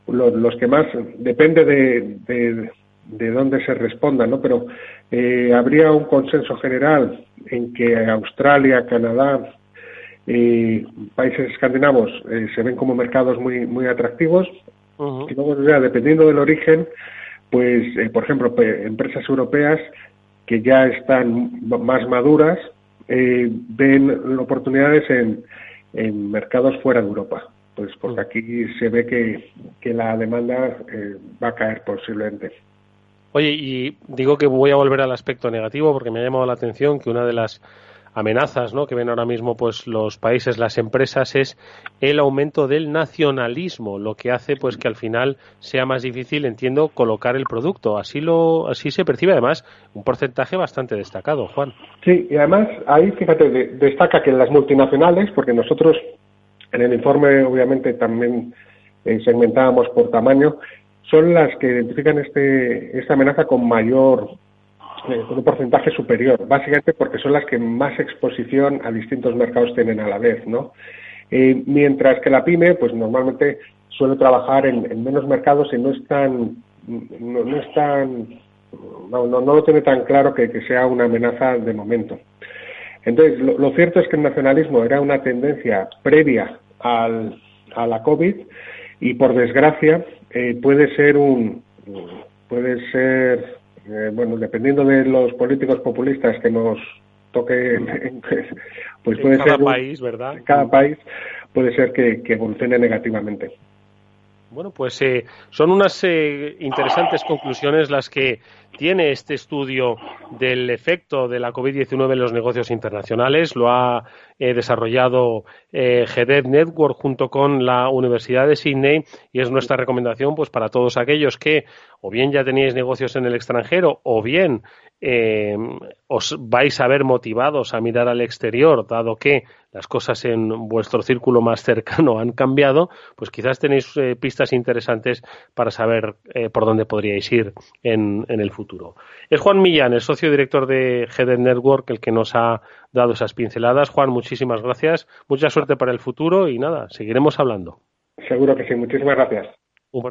Speaker 10: los, que más depende de, de, dónde se responda, ¿no? Pero eh, habría un consenso general en que Australia, Canadá, y países escandinavos eh, se ven como mercados muy muy atractivos y luego dependiendo del origen pues por ejemplo empresas europeas que ya están más maduras eh, ven oportunidades en, en, mercados fuera de Europa. Pues porque mm. aquí se ve que, que la demanda eh, va a caer posiblemente.
Speaker 7: Oye, y digo que voy a volver al aspecto negativo porque me ha llamado la atención que una de las amenazas ¿no? que ven ahora mismo pues los países, las empresas, es el aumento del nacionalismo, lo que hace pues que al final sea más difícil, entiendo, colocar el producto. Así lo, así se percibe además un porcentaje bastante destacado, Juan.
Speaker 10: Sí, y además ahí fíjate destaca que las multinacionales, porque nosotros en el informe obviamente también eh, segmentábamos por tamaño, son las que identifican este, esta amenaza con mayor con un porcentaje superior, básicamente porque son las que más exposición a distintos mercados tienen a la vez, ¿no? Eh, mientras que la pyme, pues normalmente suele trabajar en, menos mercados y no es tan, no, no es tan, no, no, lo tiene tan claro que, sea una amenaza de momento. Entonces, lo, cierto es que el nacionalismo era una tendencia previa al, a la COVID y, por desgracia, eh, puede ser un, puede ser eh, bueno, dependiendo de los políticos populistas que nos toque, [LAUGHS] pues puede
Speaker 7: cada
Speaker 10: ser.
Speaker 7: país, ¿verdad?
Speaker 10: Cada país puede ser que, que evolucione negativamente.
Speaker 7: Bueno, pues eh, son unas eh, interesantes conclusiones las que tiene este estudio del efecto de la COVID-19 en los negocios internacionales. Lo ha eh, desarrollado eh, Network junto con la Universidad de Sydney y es nuestra recomendación pues para todos aquellos que o bien ya teníais negocios en el extranjero o bien eh, os vais a ver motivados a mirar al exterior, dado que las cosas en vuestro círculo más cercano han cambiado, pues quizás tenéis eh, pistas interesantes para saber eh, por dónde podríais ir en, el futuro. Es Juan Millán, el socio director de Head Network, el que nos ha dado esas pinceladas. Juan, muchísimas gracias, mucha suerte para el futuro y nada, seguiremos hablando.
Speaker 10: Seguro que sí, muchísimas gracias.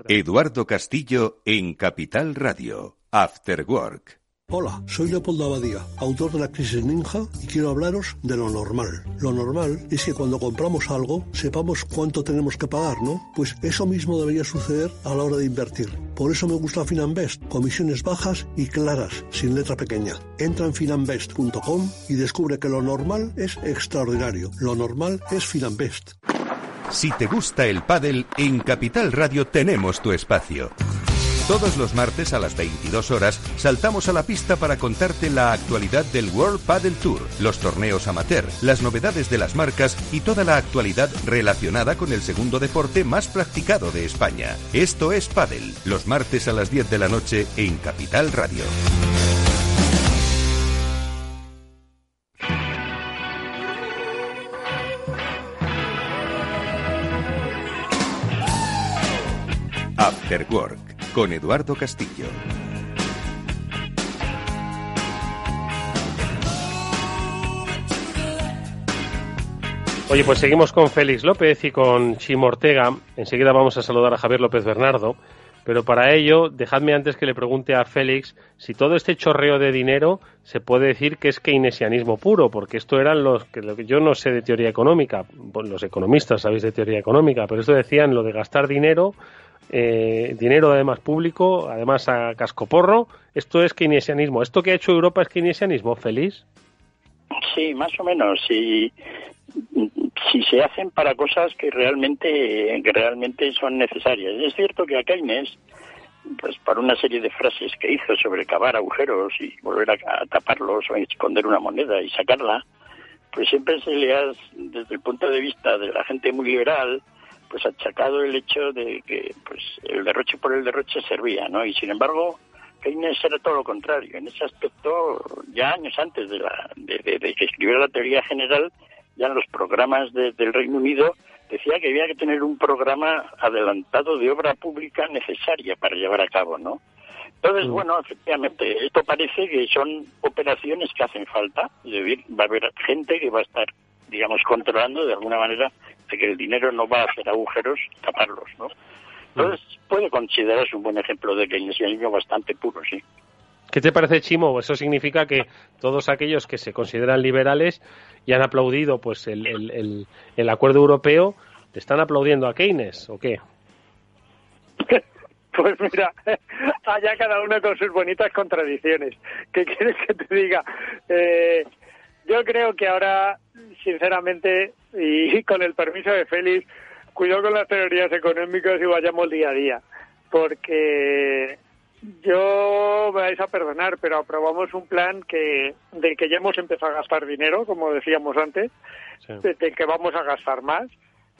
Speaker 2: Eduardo Castillo en Capital Radio, After Work.
Speaker 11: Hola, soy Leopoldo Abadía, autor de La Crisis Ninja, y quiero hablaros de lo normal. Lo normal es que cuando compramos algo sepamos cuánto tenemos que pagar, ¿no? Pues eso mismo debería suceder a la hora de invertir. Por eso me gusta Finanbest, comisiones bajas y claras, sin letra pequeña. Entra en finanbest.com y descubre que lo normal es extraordinario. Lo normal es Finanbest.
Speaker 2: Si te gusta el pádel, en Capital Radio tenemos tu espacio. Todos los martes a las 22 horas saltamos a la pista para contarte la actualidad del World Padel Tour, los torneos amateur, las novedades de las marcas y toda la actualidad relacionada con el segundo deporte más practicado de España. Esto es Padel, los martes a las 10 de la noche en Capital Radio. After Work con Eduardo Castillo.
Speaker 7: Oye, pues seguimos con Félix López y con Chim Ortega. Enseguida vamos a saludar a Javier López Bernardo. Pero para ello, dejadme antes que le pregunte a Félix si todo este chorreo de dinero se puede decir que es keynesianismo puro, porque esto eran los que yo no sé de teoría económica, los economistas sabéis de teoría económica, pero esto decían lo de gastar dinero eh, dinero además público, además a cascoporro. Esto es keynesianismo. ¿Esto que ha hecho Europa es keynesianismo, feliz?
Speaker 8: Sí, más o menos. Si, si se hacen para cosas que realmente, realmente son necesarias. Es cierto que a Keynes, pues para una serie de frases que hizo sobre cavar agujeros y volver a, taparlos o esconder una moneda y sacarla, pues siempre se le ha, desde el punto de vista de la gente muy liberal, pues achacado el hecho de que pues el derroche por el derroche servía, ¿no? Y sin embargo, Keynes era todo lo contrario. En ese aspecto, ya años antes de, la, de, que escribiera la teoría general, ya en los programas del Reino Unido decía que había que tener un programa adelantado de obra pública necesaria para llevar a cabo, ¿no? Entonces, bueno, efectivamente, esto parece que son operaciones que hacen falta, es decir, va a haber gente que va a estar, digamos, controlando de alguna manera que el dinero no va a hacer agujeros, taparlos, ¿no? Entonces, puede considerarse un buen ejemplo de keynesianismo bastante puro, sí.
Speaker 7: ¿Qué te parece, Chimo? Eso significa que todos aquellos que se consideran liberales y han aplaudido pues el, el, el, acuerdo europeo, ¿te están aplaudiendo a Keynes o qué? [LAUGHS]
Speaker 9: Pues mira, [LAUGHS] allá cada uno con sus bonitas contradicciones. ¿Qué quieres que te diga? Eh, yo creo que ahora, sinceramente, y [LAUGHS] con el permiso de Félix, cuidado con las teorías económicas y vayamos día a día, porque yo me vais a perdonar, pero aprobamos un plan que del que ya hemos empezado a gastar dinero, como decíamos antes, de, que vamos a gastar más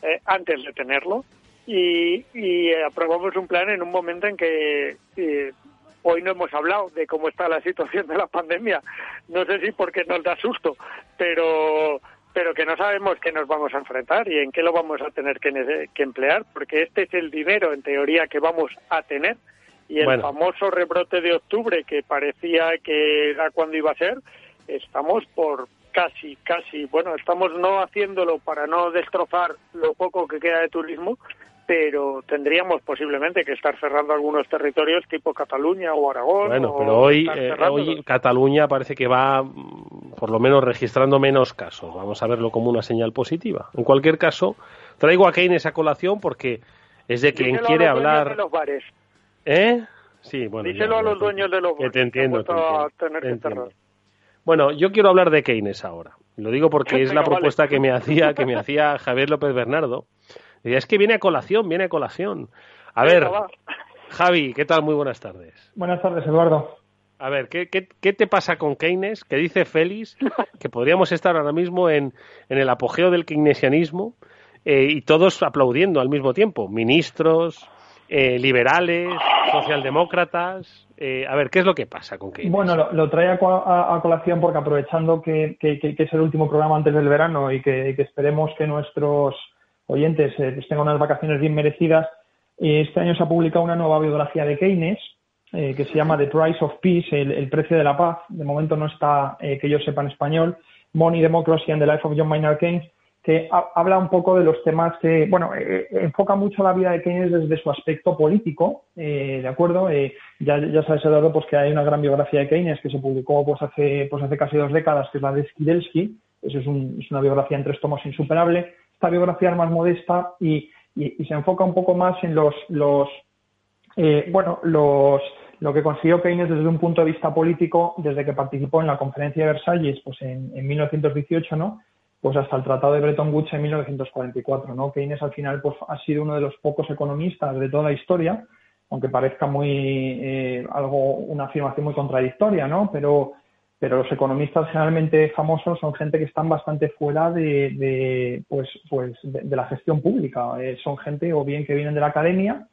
Speaker 9: eh, antes de tenerlo, y, y, aprobamos un plan en un momento en que eh, Hoy no hemos hablado de cómo está la situación de la pandemia. No sé si porque nos da susto, pero pero que no sabemos qué nos vamos a enfrentar y en qué lo vamos a tener que, emplear, porque este es el dinero, en teoría, que vamos a tener. Y el famoso rebrote de octubre, que parecía que era cuando iba a ser, estamos por casi, casi, bueno, estamos no haciéndolo para no destrozar lo poco que queda de turismo, pero tendríamos posiblemente que estar cerrando algunos territorios tipo Cataluña o Aragón.
Speaker 7: Bueno, pero hoy, eh, hoy Cataluña parece que va mm, por lo menos registrando menos casos. Vamos a verlo como una señal positiva. En cualquier caso, traigo a Keynes a colación porque es de quien quiere hablar.
Speaker 9: De los bares.
Speaker 7: ¿Eh? Sí, bueno.
Speaker 9: Díselo a los dueños de los bares.
Speaker 7: te entiendo. bueno, yo quiero hablar de Keynes ahora. Lo digo porque [LAUGHS] es la propuesta que me hacía que me [LAUGHS] hacía Javier López Bernardo es que viene a colación, viene a colación. A ver, Javi, ¿qué tal? Muy buenas tardes.
Speaker 12: Buenas tardes, Eduardo.
Speaker 7: A ver, ¿qué, qué, te pasa con Keynes? ¿Qué dice Félix? Que podríamos estar ahora mismo en, en el apogeo del keynesianismo eh, y todos aplaudiendo al mismo tiempo. Ministros, eh, liberales, socialdemócratas. Eh, a ver, ¿qué es lo que pasa con Keynes?
Speaker 12: Bueno, lo, trae a, colación porque aprovechando que, que, es el último programa antes del verano y que esperemos que nuestros oyentes eh, pues tengan unas vacaciones bien merecidas. Este año se ha publicado una nueva biografía de Keynes eh, que se llama The Price of Peace, el, precio de la paz. De momento no está, eh, que yo sepa, en español. Money, Democracy and the Life of John Maynard Keynes. que habla un poco de los temas que, bueno, eh, eh, enfoca mucho la vida de Keynes desde su aspecto político, ¿de acuerdo? ya, ya sabes, Eduardo, pues que hay una gran biografía de Keynes que se publicó pues hace, pues hace casi dos décadas, que es la de Skidelsky, eso es, es una biografía en tres tomos insuperable. Esta biografía es más modesta y, se enfoca un poco más en los, los bueno, los lo que consiguió Keynes desde un punto de vista político, desde que participó en la conferencia de Versalles pues en, en 1918, ¿no? pues hasta el Tratado de Bretton Woods en 1944, ¿no? Keynes al final pues ha sido uno de los pocos economistas de toda la historia, aunque parezca muy eh, algo una afirmación muy contradictoria, ¿no? Pero pero los economistas generalmente famosos son gente que están bastante fuera de, pues pues de, la gestión pública, eh, son gente o bien que vienen de la academia,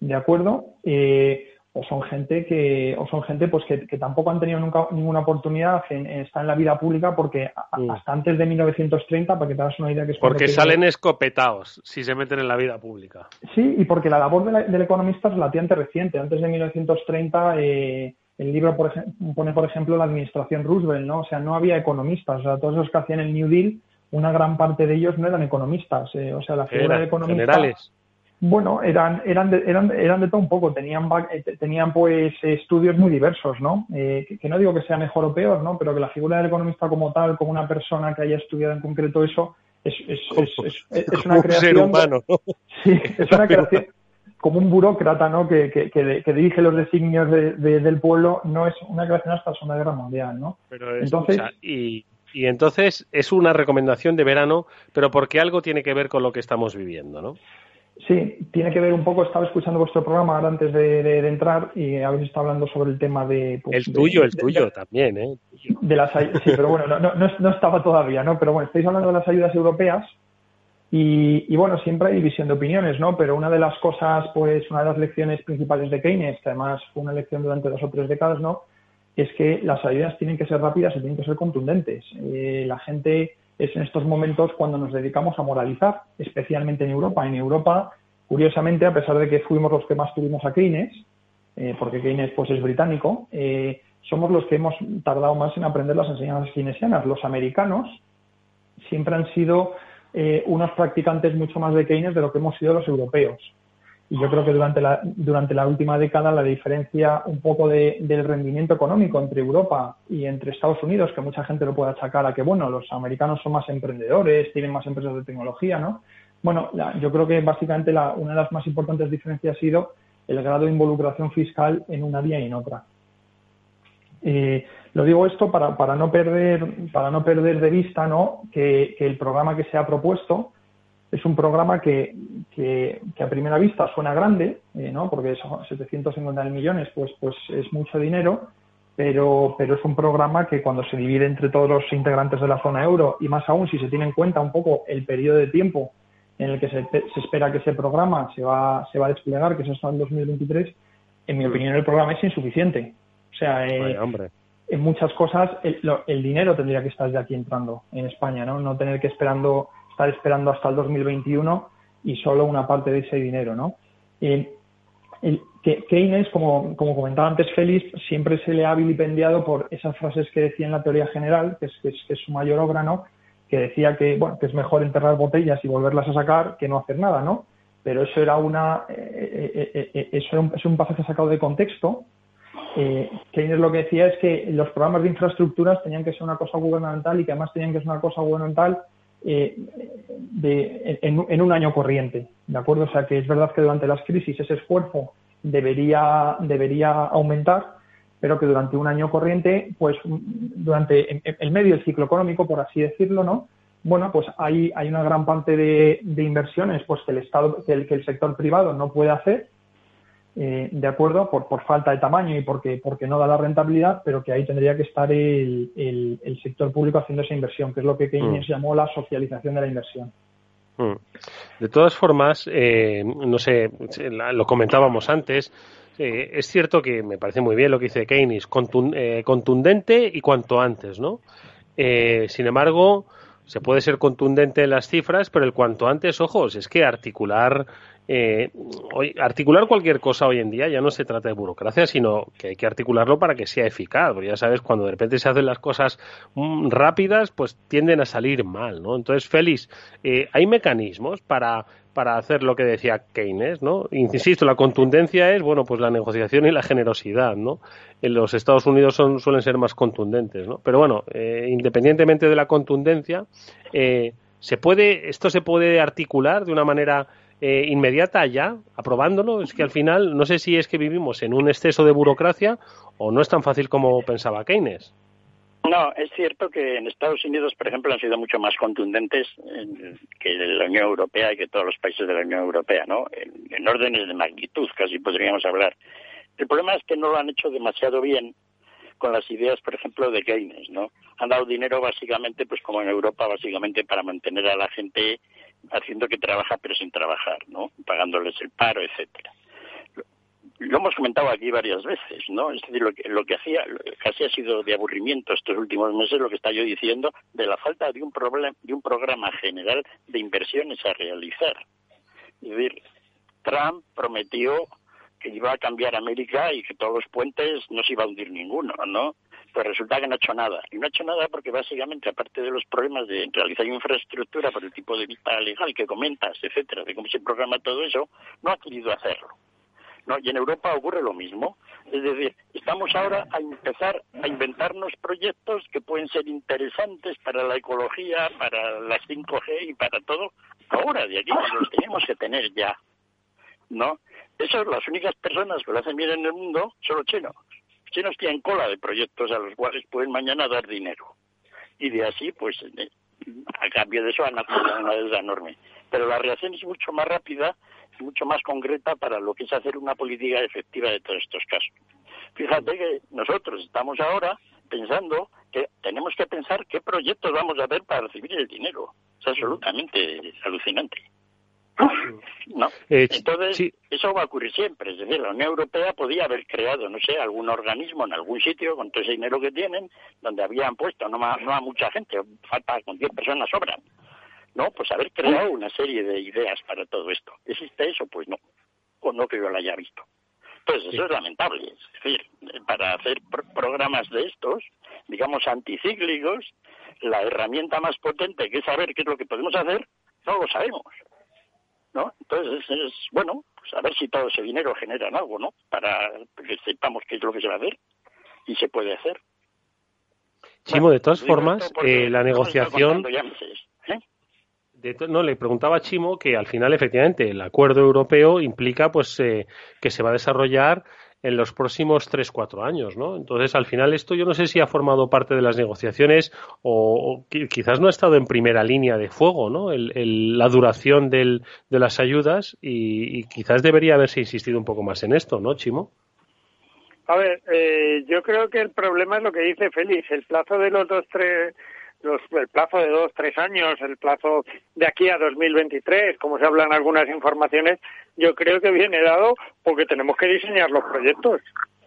Speaker 12: de acuerdo, eh, o son gente que o son gente pues que, tampoco han tenido nunca ninguna oportunidad en, estar en la vida pública porque mm. hasta antes de 1930 para que te hagas una idea que es
Speaker 7: porque salen escopetados si se meten en la vida pública.
Speaker 12: Sí y porque la labor del economista es relativamente reciente. Antes de 1930 eh, el libro por pone por ejemplo la administración Roosevelt no o sea no había economistas o sea todos los que hacían el New Deal una gran parte de ellos no eran economistas eh, o sea la figura de economista
Speaker 7: generales
Speaker 12: bueno, eran, eran, de, eran, eran de todo un poco, tenían, eh, tenían pues estudios muy diversos, ¿no? Eh, que, no digo que sea mejor o peor, ¿no? Pero que la figura del economista como tal, como una persona que haya estudiado en concreto eso, es, es, es, es una [LAUGHS] creación.
Speaker 7: Ser humano, ¿no?
Speaker 12: Sí, es una creación como un burócrata, ¿no? Que, que, que, dirige los designios de, del pueblo, no es una creación hasta la Segunda Guerra Mundial, ¿no?
Speaker 7: Pero entonces, y, y entonces es una recomendación de verano, pero porque algo tiene que ver con lo que estamos viviendo, ¿no?
Speaker 12: Sí, tiene que ver un poco, estaba escuchando vuestro programa ahora antes de, entrar y habéis estado hablando sobre el tema de...
Speaker 7: Pues, el tuyo, el tuyo también, ¿eh?
Speaker 12: De las, sí, pero bueno, no, no, no, estaba todavía, ¿no? Pero bueno, estáis hablando de las ayudas europeas y, y, bueno, siempre hay división de opiniones, ¿no? Pero una de las cosas, pues una de las lecciones principales de Keynes, que además fue una lección durante dos o tres décadas, ¿no? Es que las ayudas tienen que ser rápidas y tienen que ser contundentes. Eh, la gente es en estos momentos cuando nos dedicamos a moralizar, especialmente en Europa. En Europa, curiosamente, a pesar de que fuimos los que más tuvimos a Keynes, eh, porque Keynes pues, es británico, eh, somos los que hemos tardado más en aprender las enseñanzas keynesianas. Los americanos siempre han sido eh, unos practicantes mucho más de Keynes de lo que hemos sido los europeos. Y yo creo que durante la, durante la última década la diferencia un poco de, del rendimiento económico entre Europa y entre Estados Unidos, que mucha gente lo puede achacar a que, bueno, los americanos son más emprendedores, tienen más empresas de tecnología, ¿no? Bueno, yo creo que básicamente la, una de las más importantes diferencias ha sido el grado de involucración fiscal en una vía y en otra. Eh, lo digo esto para, para, no perder, para no perder de vista ¿no? que, el programa que se ha propuesto es un programa que, a primera vista suena grande, eh, ¿no? porque son 750 millones pues, pues es mucho dinero, pero, pero es un programa que cuando se divide entre todos los integrantes de la zona euro y más aún si se tiene en cuenta un poco el periodo de tiempo en el que se, se espera que ese programa se va, se va a desplegar, que es hasta el 2023, en mi opinión el programa es insuficiente. O sea, eh, en muchas cosas el, el, dinero tendría que estar ya aquí entrando en España, ¿no? No tener que esperando estar esperando hasta el 2021 y solo una parte de ese dinero, ¿no? Eh, Keynes, como, como, comentaba antes Félix, siempre se le ha vilipendiado por esas frases que decía en la teoría general, que es, que es, su mayor obra, ¿no? Que decía que, bueno, que es mejor enterrar botellas y volverlas a sacar que no hacer nada, ¿no? Pero eso era una, eh, eh, eso era es un pasaje sacado de contexto. Keynes lo que decía es que los programas de infraestructuras tenían que ser una cosa gubernamental y que además tenían que ser una cosa gubernamental eh, de, en, un año corriente, ¿de acuerdo? O sea que es verdad que durante las crisis ese esfuerzo debería, debería aumentar, pero que durante un año corriente, pues durante el medio del ciclo económico, por así decirlo, ¿no? Bueno, pues hay, hay una gran parte de, inversiones pues que el Estado, que el sector privado no puede hacer eh, de acuerdo, por, por, falta de tamaño y porque, porque no da la rentabilidad, pero que ahí tendría que estar el, el, sector público haciendo esa inversión, que es lo que Keynes mm. llamó la socialización de la inversión.
Speaker 7: Mm. De todas formas, eh, no sé, lo comentábamos antes, eh, es cierto que me parece muy bien lo que dice Keynes, contundente y cuanto antes, ¿no? sin embargo, se puede ser contundente en las cifras, pero el cuanto antes, ojos, es que articular eh, hoy, articular cualquier cosa hoy en día ya no se trata de burocracia, sino que hay que articularlo para que sea eficaz. Porque ya sabes, cuando de repente se hacen las cosas mm, rápidas, pues tienden a salir mal, ¿no? Entonces, Félix, eh, hay mecanismos para para hacer lo que decía Keynes, ¿no? Insisto, la contundencia es, bueno, pues la negociación y la generosidad, ¿no? En los Estados Unidos son, suelen ser más contundentes, ¿no? Pero bueno, eh, independientemente de la contundencia, se puede, esto se puede articular de una manera eh, inmediata ya, aprobándolo. Es que al final no sé si es que vivimos en un exceso de burocracia o no es tan fácil como pensaba Keynes.
Speaker 8: No, es cierto que en Estados Unidos, por ejemplo, han sido mucho más contundentes que la Unión Europea y que todos los países de la Unión Europea, ¿no? En, órdenes de magnitud, casi podríamos hablar. El problema es que no lo han hecho demasiado bien con las ideas, por ejemplo, de Keynes, ¿no? Han dado dinero básicamente, pues como en Europa, básicamente para mantener a la gente haciendo que trabaja pero sin trabajar, ¿no? Pagándoles el paro, etcétera. Lo hemos comentado aquí varias veces, ¿no? Es decir, lo que, lo que hacía, casi ha sido de aburrimiento estos últimos meses, lo que está yo diciendo, de la falta de un, problema, de un programa general de inversiones a realizar. Es decir, Trump prometió que iba a cambiar América y que todos los puentes no se iba a hundir ninguno, ¿no? Pues resulta que no ha hecho nada. Y no ha hecho nada porque básicamente, aparte de los problemas de realizar infraestructura por el tipo de vista legal que comentas, etcétera, de cómo se programa todo eso, no ha querido hacerlo. ¿no? Y en Europa ocurre lo mismo. Es decir, estamos ahora a empezar a inventarnos proyectos que pueden ser interesantes para la ecología, para las 5G y para todo, ahora, de aquí, los tenemos que tener ya. ¿No? Esas las únicas personas que lo hacen bien en el mundo son los chinos chinos tienen cola de proyectos a los cuales pueden mañana dar dinero. Y de así, pues, eh, a cambio de eso han acumulado una deuda enorme. Pero la reacción es mucho más rápida, es mucho más concreta para lo que es hacer una política efectiva de todos estos casos. Fíjate que nosotros estamos ahora pensando que tenemos que pensar qué proyectos vamos a ver para recibir el dinero. Es absolutamente alucinante. [LAUGHS] ¿no? Eh, Entonces, eso va a ocurrir siempre. Es decir, la Unión Europea podía haber creado, no sé, algún organismo en algún sitio con todo ese dinero que tienen, donde habían puesto, no, no a mucha gente, falta con 10 personas sobran. ¿No? Pues haber creado una serie de ideas para todo esto. ¿Existe eso? Pues no. O no que yo lo haya visto. Entonces, eso es lamentable. Es decir, para hacer programas de estos, digamos, anticíclicos, la herramienta más potente que es saber qué es lo que podemos hacer, no lo sabemos. ¿No? Entonces, es, bueno, pues a ver si todo ese dinero genera algo, ¿no? Para que sepamos qué es lo que se va a hacer y se puede hacer.
Speaker 7: Chimo, de todas formas, eh, la negociación... ¿eh? no, le preguntaba a Chimo que al final, efectivamente, el acuerdo europeo implica pues eh, que se va a desarrollar en los próximos tres, cuatro años, ¿no? Entonces, al final, esto yo no sé si ha formado parte de las negociaciones o, quizás no ha estado en primera línea de fuego, ¿no? la duración del, de las ayudas y, quizás debería haberse insistido un poco más en esto, ¿no, Chimo?
Speaker 9: A ver, eh, yo creo que el problema es lo que dice Félix, el plazo de los dos, tres el plazo de dos, tres años, el plazo de aquí a 2023, como se hablan algunas informaciones, yo creo que viene dado porque tenemos que diseñar los proyectos.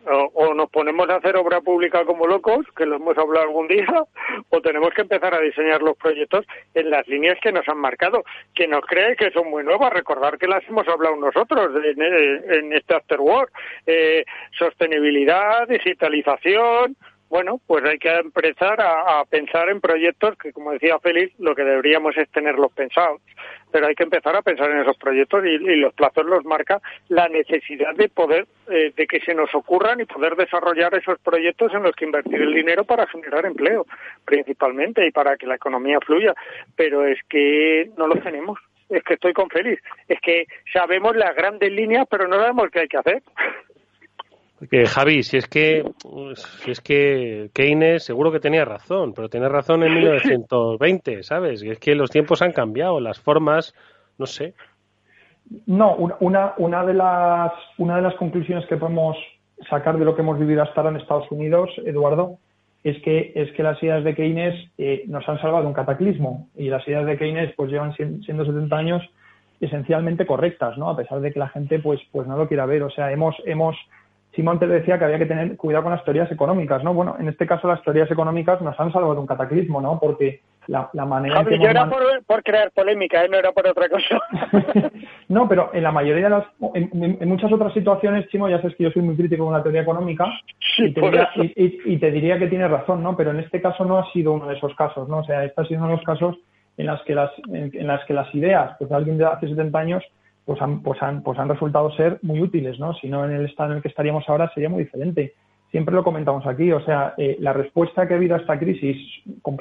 Speaker 9: O, nos ponemos a hacer obra pública como locos, que lo hemos hablado algún día, [LAUGHS] o tenemos que empezar a diseñar los proyectos en las líneas que nos han marcado, que nos cree que son muy nuevas, recordar que las hemos hablado nosotros en, este After Work, eh, sostenibilidad, digitalización, bueno, pues hay que empezar a, pensar en proyectos que, como decía Félix, lo que deberíamos es tenerlos pensados. Pero hay que empezar a pensar en esos proyectos y, los plazos los marca la necesidad de poder, eh, de que se nos ocurran y poder desarrollar esos proyectos en los que invertir el dinero para generar empleo, principalmente, y para que la economía fluya. Pero es que no lo tenemos. Es que estoy con Félix. Es que sabemos las grandes líneas, pero no sabemos qué hay que hacer.
Speaker 7: Porque Javi, si es que si es que Keynes seguro que tenía razón, pero tenía razón en 1920, ¿sabes? Es que los tiempos han cambiado, las formas, no sé.
Speaker 12: No, una, una, de las, una de las conclusiones que podemos sacar de lo que hemos vivido hasta ahora en Estados Unidos, Eduardo, es que, es que las ideas de Keynes eh, nos han salvado un cataclismo y las ideas de Keynes pues llevan siendo 70 años esencialmente correctas, ¿no? A pesar de que la gente pues, pues no lo quiera ver. O sea, hemos, hemos Simón te decía que había que tener cuidado con las teorías económicas, ¿no? Bueno, en este caso las teorías económicas nos han salvado de un cataclismo, ¿no? Porque la, manera
Speaker 9: en que yo era por, crear polémica, ¿eh? no era por otra cosa. [LAUGHS]
Speaker 12: no, pero en la mayoría de las, en, muchas otras situaciones, Chimo, ya sabes que yo soy muy crítico con la teoría económica y, te diría, y, te diría, que tienes razón, ¿no? Pero en este caso no ha sido uno de esos casos, ¿no? O sea, este ha sido uno de los casos en las que las, en, las que las ideas, pues alguien de hace 70 años, pues han, pues han, pues han resultado ser muy útiles, ¿no? Si no en el estado en el que estaríamos ahora sería muy diferente siempre lo comentamos aquí, o sea, eh, la respuesta que ha habido a esta crisis,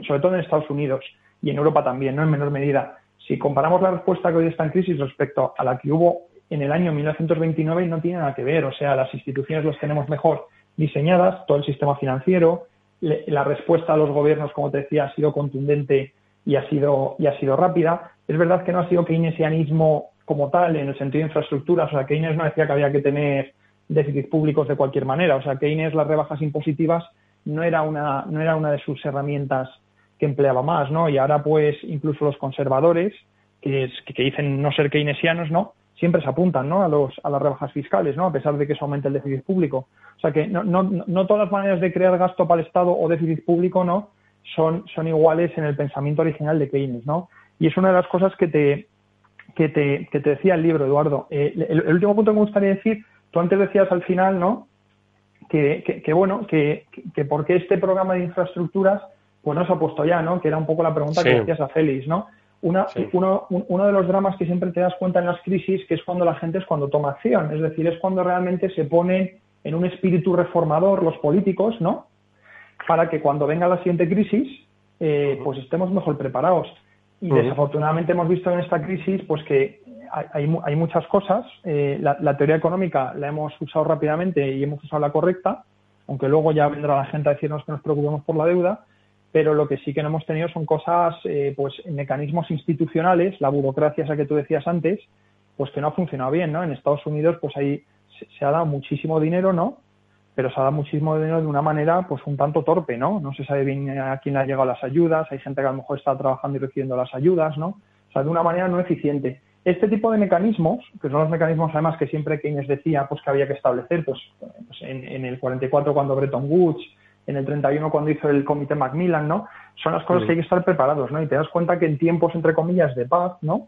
Speaker 12: sobre todo en Estados Unidos y en Europa también, no en menor medida, si comparamos la respuesta que hoy está en crisis respecto a la que hubo en el año 1929, no tiene nada que ver, o sea, las instituciones las tenemos mejor diseñadas, todo el sistema financiero, la respuesta a los gobiernos, como te decía, ha sido contundente y ha sido, y ha sido rápida. Es verdad que no ha sido keynesianismo como tal, en el sentido de infraestructuras, o sea, Keynes no decía que había que tener déficits públicos de cualquier manera. O sea, Keynes las rebajas impositivas no era una, no era una de sus herramientas que empleaba más, ¿no? Y ahora, pues, incluso los conservadores, que, es, que dicen no ser keynesianos, ¿no? Siempre se apuntan, ¿no? A, los, a las rebajas fiscales, ¿no? A pesar de que eso aumenta el déficit público. O sea, que no, no, no todas las maneras de crear gasto para el Estado o déficit público, ¿no? Son, son iguales en el pensamiento original de Keynes, ¿no? Y es una de las cosas que te, que te, que te decía el libro, Eduardo. Eh, el, último punto que me gustaría decir Tú antes decías al final, ¿no? Que, bueno, que, que porque este programa de infraestructuras pues no se ha puesto ya, ¿no? Que era un poco la pregunta que decías a Félix, ¿no? Una, uno, uno, de los dramas que siempre te das cuenta en las crisis que es cuando la gente es cuando toma acción, es decir, es cuando realmente se pone en un espíritu reformador los políticos, ¿no? Para que cuando venga la siguiente crisis, eh, pues estemos mejor preparados. Y desafortunadamente hemos visto en esta crisis, pues que hay, hay muchas cosas. Eh, la, teoría económica la hemos usado rápidamente y hemos usado la correcta, aunque luego ya vendrá la gente a decirnos que nos preocupemos por la deuda. Pero lo que sí que no hemos tenido son cosas, eh, pues mecanismos institucionales, la burocracia esa que tú decías antes, pues que no ha funcionado bien, ¿no? En Estados Unidos, pues ahí se, ha dado muchísimo dinero, ¿no? Pero se ha dado muchísimo dinero de una manera, pues un tanto torpe, ¿no? No se sabe bien a quién le ha llegado las ayudas, hay gente que a lo mejor está trabajando y recibiendo las ayudas, ¿no? O sea, de una manera no eficiente. Este tipo de mecanismos, que son los mecanismos además que siempre Keynes decía pues que había que establecer, pues, pues en, el 44 cuando Bretton Woods, en el 31 cuando hizo el comité Macmillan, ¿no? Son las cosas que hay que estar preparados, ¿no? Y te das cuenta que en tiempos, entre comillas, de paz, ¿no?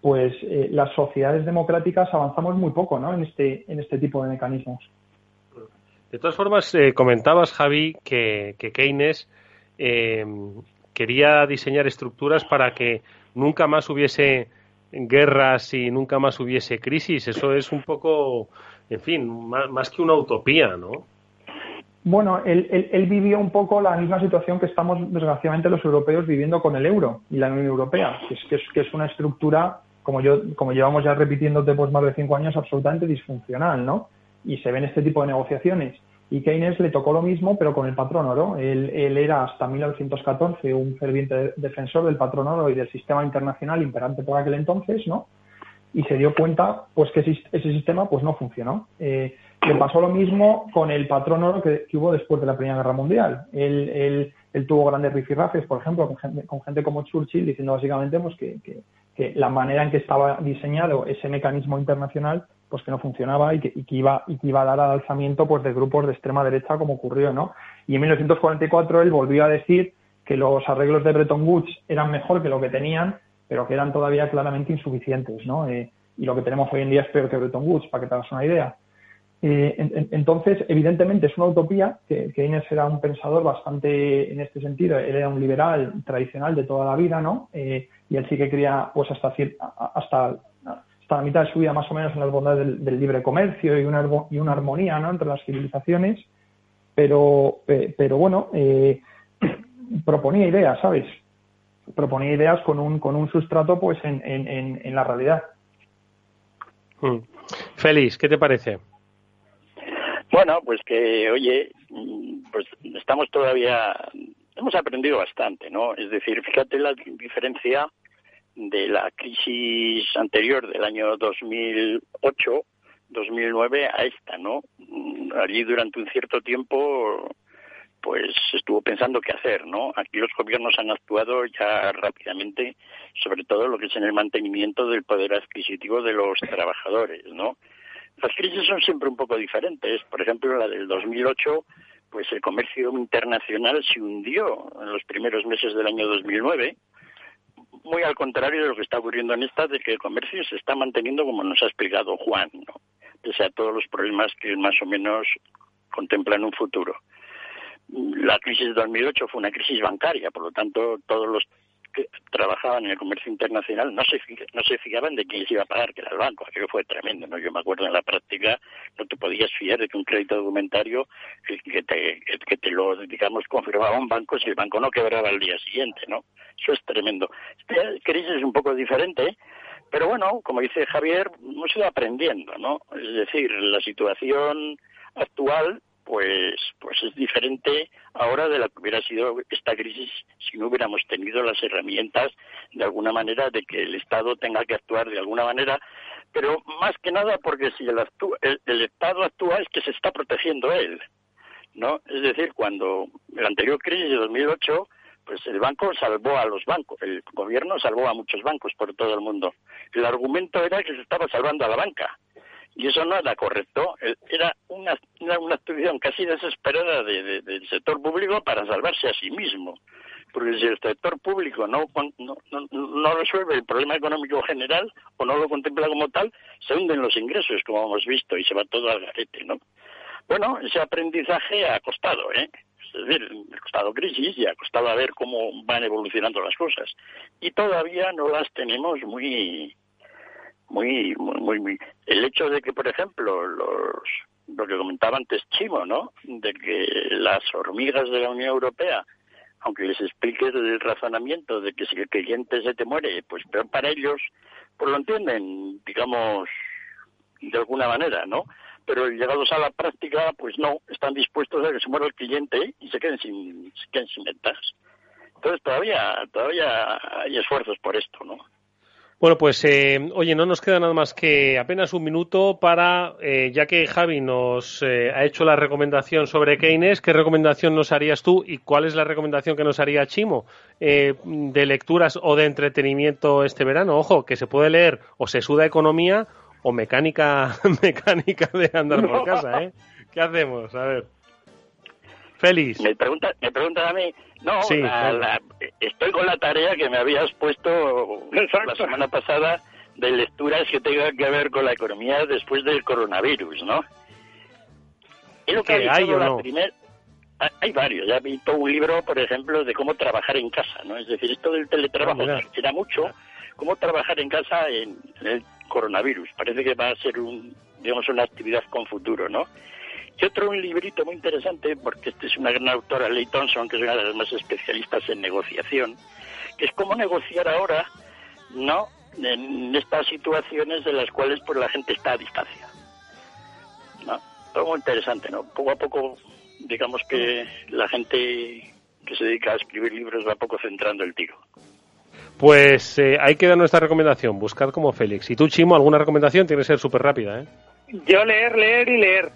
Speaker 12: Pues eh, las sociedades democráticas avanzamos muy poco, ¿no? En este, en este tipo de mecanismos.
Speaker 7: De todas formas, eh, comentabas, Javi, que, Keynes eh, quería diseñar estructuras para que nunca más hubiese guerras y nunca más hubiese crisis. Eso es un poco, en fin, más, que una utopía, ¿no?
Speaker 12: Bueno, él, vivió un poco la misma situación que estamos, desgraciadamente, los europeos viviendo con el euro y la Unión Europea, que es, que es, una estructura, como, yo, como llevamos ya repitiéndote pues, más de cinco años, absolutamente disfuncional, ¿no? Y se ven este tipo de negociaciones. Y Keynes le tocó lo mismo, pero con el patrón oro. Él, era hasta 1914 un ferviente defensor del patrón oro y del sistema internacional imperante por aquel entonces, ¿no? Y se dio cuenta, pues, que ese sistema, pues, no funcionó. Eh, le pasó lo mismo con el patrón oro que, hubo después de la Primera Guerra Mundial. Él, tuvo grandes rifirrafes, por ejemplo, con gente, como Churchill, diciendo básicamente pues, que, que la manera en que estaba diseñado ese mecanismo internacional pues que no funcionaba y que, iba y que iba a dar al alzamiento pues de grupos de extrema derecha como ocurrió no y en 1944 él volvió a decir que los arreglos de Bretton Woods eran mejor que lo que tenían pero que eran todavía claramente insuficientes no eh, y lo que tenemos hoy en día es peor que Bretton Woods para que te hagas una idea. Eh, entonces evidentemente es una utopía que, que Inés era un pensador bastante en este sentido él era un liberal tradicional de toda la vida no eh, y él sí que quería pues hasta hasta hasta la mitad de su vida más o menos en las bondades del, libre comercio y una, y una armonía ¿no? entre las civilizaciones, pero, pero bueno, eh, [CLEARS THROAT] proponía ideas, ¿sabes? Proponía ideas con un, con un sustrato pues en, en, en la realidad.
Speaker 7: Hmm. Félix, ¿qué te parece?
Speaker 8: Bueno, pues que, oye, pues estamos todavía, hemos aprendido bastante, ¿no? Es decir, fíjate la diferencia de la crisis anterior del año 2008, 2009 a esta, ¿no? Mm, allí durante un cierto tiempo pues estuvo pensando qué hacer, ¿no? Aquí los gobiernos han actuado ya rápidamente, sobre todo lo que es en el mantenimiento del poder adquisitivo de los trabajadores, ¿no? Las crisis son siempre un poco diferentes. Por ejemplo, la del 2008 pues el comercio internacional se hundió en los primeros meses del año 2009, muy al contrario de lo que está ocurriendo en esta, de que el comercio se está manteniendo como nos ha explicado Juan, ¿no? pese a todos los problemas que más o menos contemplan un futuro. La crisis de 2008 fue una crisis bancaria, por lo tanto, todos los que trabajaban en el comercio internacional no se no se fiaban de quién se iba a pagar, que era el banco. Aquello fue tremendo, ¿no? Yo me acuerdo en la práctica no te podías fiar de que un crédito documentario que, te, que te lo, digamos, confirmaba un banco si el banco no quebraba al día siguiente, ¿no? Eso es tremendo. Esta crisis es un poco diferente, pero bueno, como dice Javier, hemos ido aprendiendo, ¿no? Es decir, la situación actual pues, pues es diferente ahora de la que hubiera sido esta crisis si no hubiéramos tenido las herramientas de alguna manera de que el Estado tenga que actuar de alguna manera, pero más que nada porque si el, el, Estado actúa es que se está protegiendo él, ¿no? Es decir, cuando la anterior crisis de 2008 pues el banco salvó a los bancos, el gobierno salvó a muchos bancos por todo el mundo. El argumento era que se estaba salvando a la banca y eso no era correcto. Eh, era una, una, actividad casi desesperada del sector público para salvarse a sí mismo. Porque si el sector público no, no, no, resuelve el problema económico general o no lo contempla como tal, se hunden los ingresos, como hemos visto, y se va todo al garete, ¿no? Bueno, ese aprendizaje ha costado, ¿eh? Es decir, ha costado crisis y ha costado ver cómo van evolucionando las cosas. Y todavía no las tenemos muy, muy, muy, muy, El hecho de que, por ejemplo, los, lo que comentaba antes Chimo, ¿no? De que las hormigas de la Unión Europea, aunque les expliques el razonamiento de que si el cliente se te muere, pues peor para ellos, pues lo entienden, digamos, de alguna manera, ¿no? Pero llegados a la práctica, pues no, están dispuestos a que se muera el cliente y se queden sin, se queden sin ventas. Entonces todavía, todavía hay esfuerzos por esto, ¿no?
Speaker 7: Bueno, pues eh, oye, no nos queda nada más que apenas un minuto para, eh, ya que Javi nos eh, ha hecho la recomendación sobre Keynes, ¿qué recomendación nos harías tú y cuál es la recomendación que nos haría Chimo de lecturas o de entretenimiento este verano? Ojo, que se puede leer o se suda economía o mecánica, [LAUGHS] mecánica de andar por casa, ¿eh? ¿Qué hacemos? A ver. Félix.
Speaker 8: Me pregunta, me pregunta a mí. No, estoy con la tarea que me habías puesto la semana pasada de lecturas que tengan que ver con la economía después del coronavirus, ¿no? Es lo que hay o no? Hay varios. Ya he visto un libro, por ejemplo, de cómo trabajar en casa, ¿no? Es decir, esto del teletrabajo ah, era mucho. Cómo trabajar en casa en el coronavirus. Parece que va a ser un, digamos, una actividad con futuro, ¿no? Y otro, un librito muy interesante, porque este es una gran autora, Leigh Thompson, que es una de las más especialistas en negociación, que es cómo negociar ahora, ¿no?, en estas situaciones de las cuales pues la gente está a distancia. ¿No? Todo muy interesante, ¿no? Poco a poco, digamos que la gente que se dedica a escribir libros va a poco centrando el tiro.
Speaker 7: Pues eh, ahí queda nuestra recomendación, buscar como Félix. Y tú, Chimo, alguna recomendación tiene que ser súper rápida, ¿eh?
Speaker 9: Yo leer, leer y leer.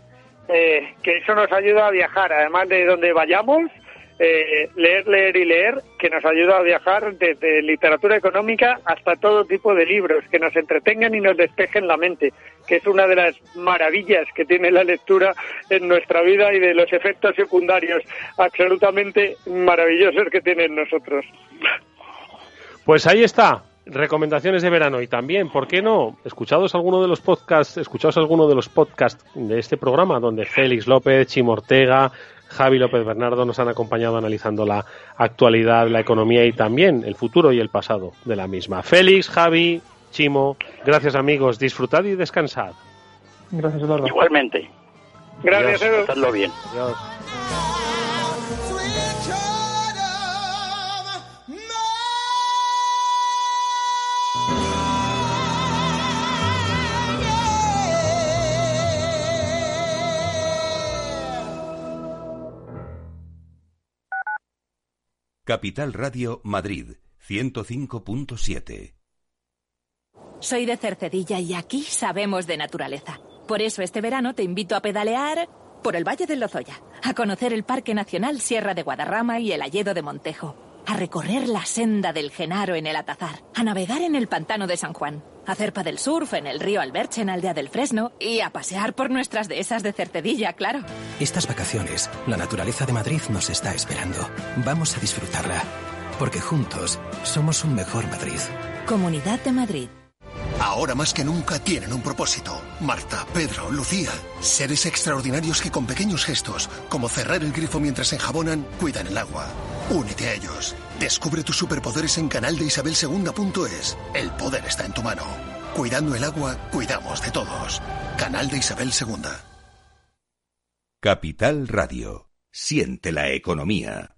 Speaker 9: Eh, que eso nos ayuda a viajar, además de donde vayamos, eh, leer, leer y leer, que nos ayuda a viajar desde literatura económica hasta todo tipo de libros, que nos entretengan y nos despejen la mente, que es una de las maravillas que tiene la lectura en nuestra vida y de los efectos secundarios absolutamente maravillosos que tiene en nosotros.
Speaker 7: Pues ahí está, recomendaciones de verano y también, ¿por qué no? Escuchados alguno de los podcasts, escuchados alguno de los podcasts de este programa donde Félix López, Chimo Ortega, Javi López Bernardo nos han acompañado analizando la actualidad, la economía y también el futuro y el pasado de la misma. Félix, Javi, Chimo, gracias amigos, disfrutad y descansad.
Speaker 12: Gracias, Eduardo.
Speaker 8: Igualmente.
Speaker 9: Gracias,
Speaker 8: Edu. bien.
Speaker 7: Adiós.
Speaker 2: Capital Radio Madrid 105.7.
Speaker 13: Soy de Cercedilla y aquí sabemos de naturaleza. Por eso este verano te invito a pedalear por el Valle del Lozoya, a conocer el Parque Nacional Sierra de Guadarrama y el Alledo de Montejo a recorrer la senda del Genaro en el Atazar, a navegar en el pantano de San Juan, a hacer del surf en el río Alberche en Aldea del Fresno y a pasear por nuestras dehesas de Cercedilla, claro.
Speaker 14: Estas vacaciones, la naturaleza de Madrid nos está esperando. Vamos a disfrutarla, porque juntos somos un mejor Madrid.
Speaker 13: Comunidad de Madrid.
Speaker 15: Ahora más que nunca tienen un propósito. Marta, Pedro, Lucía. Seres extraordinarios que con pequeños gestos, como cerrar el grifo mientras enjabonan, cuidan el agua. Únete a ellos. Descubre tus superpoderes en canal de Isabel El poder está en tu mano. Cuidando el agua, cuidamos de todos. Canal de Isabel II.
Speaker 2: Capital Radio. Siente la economía.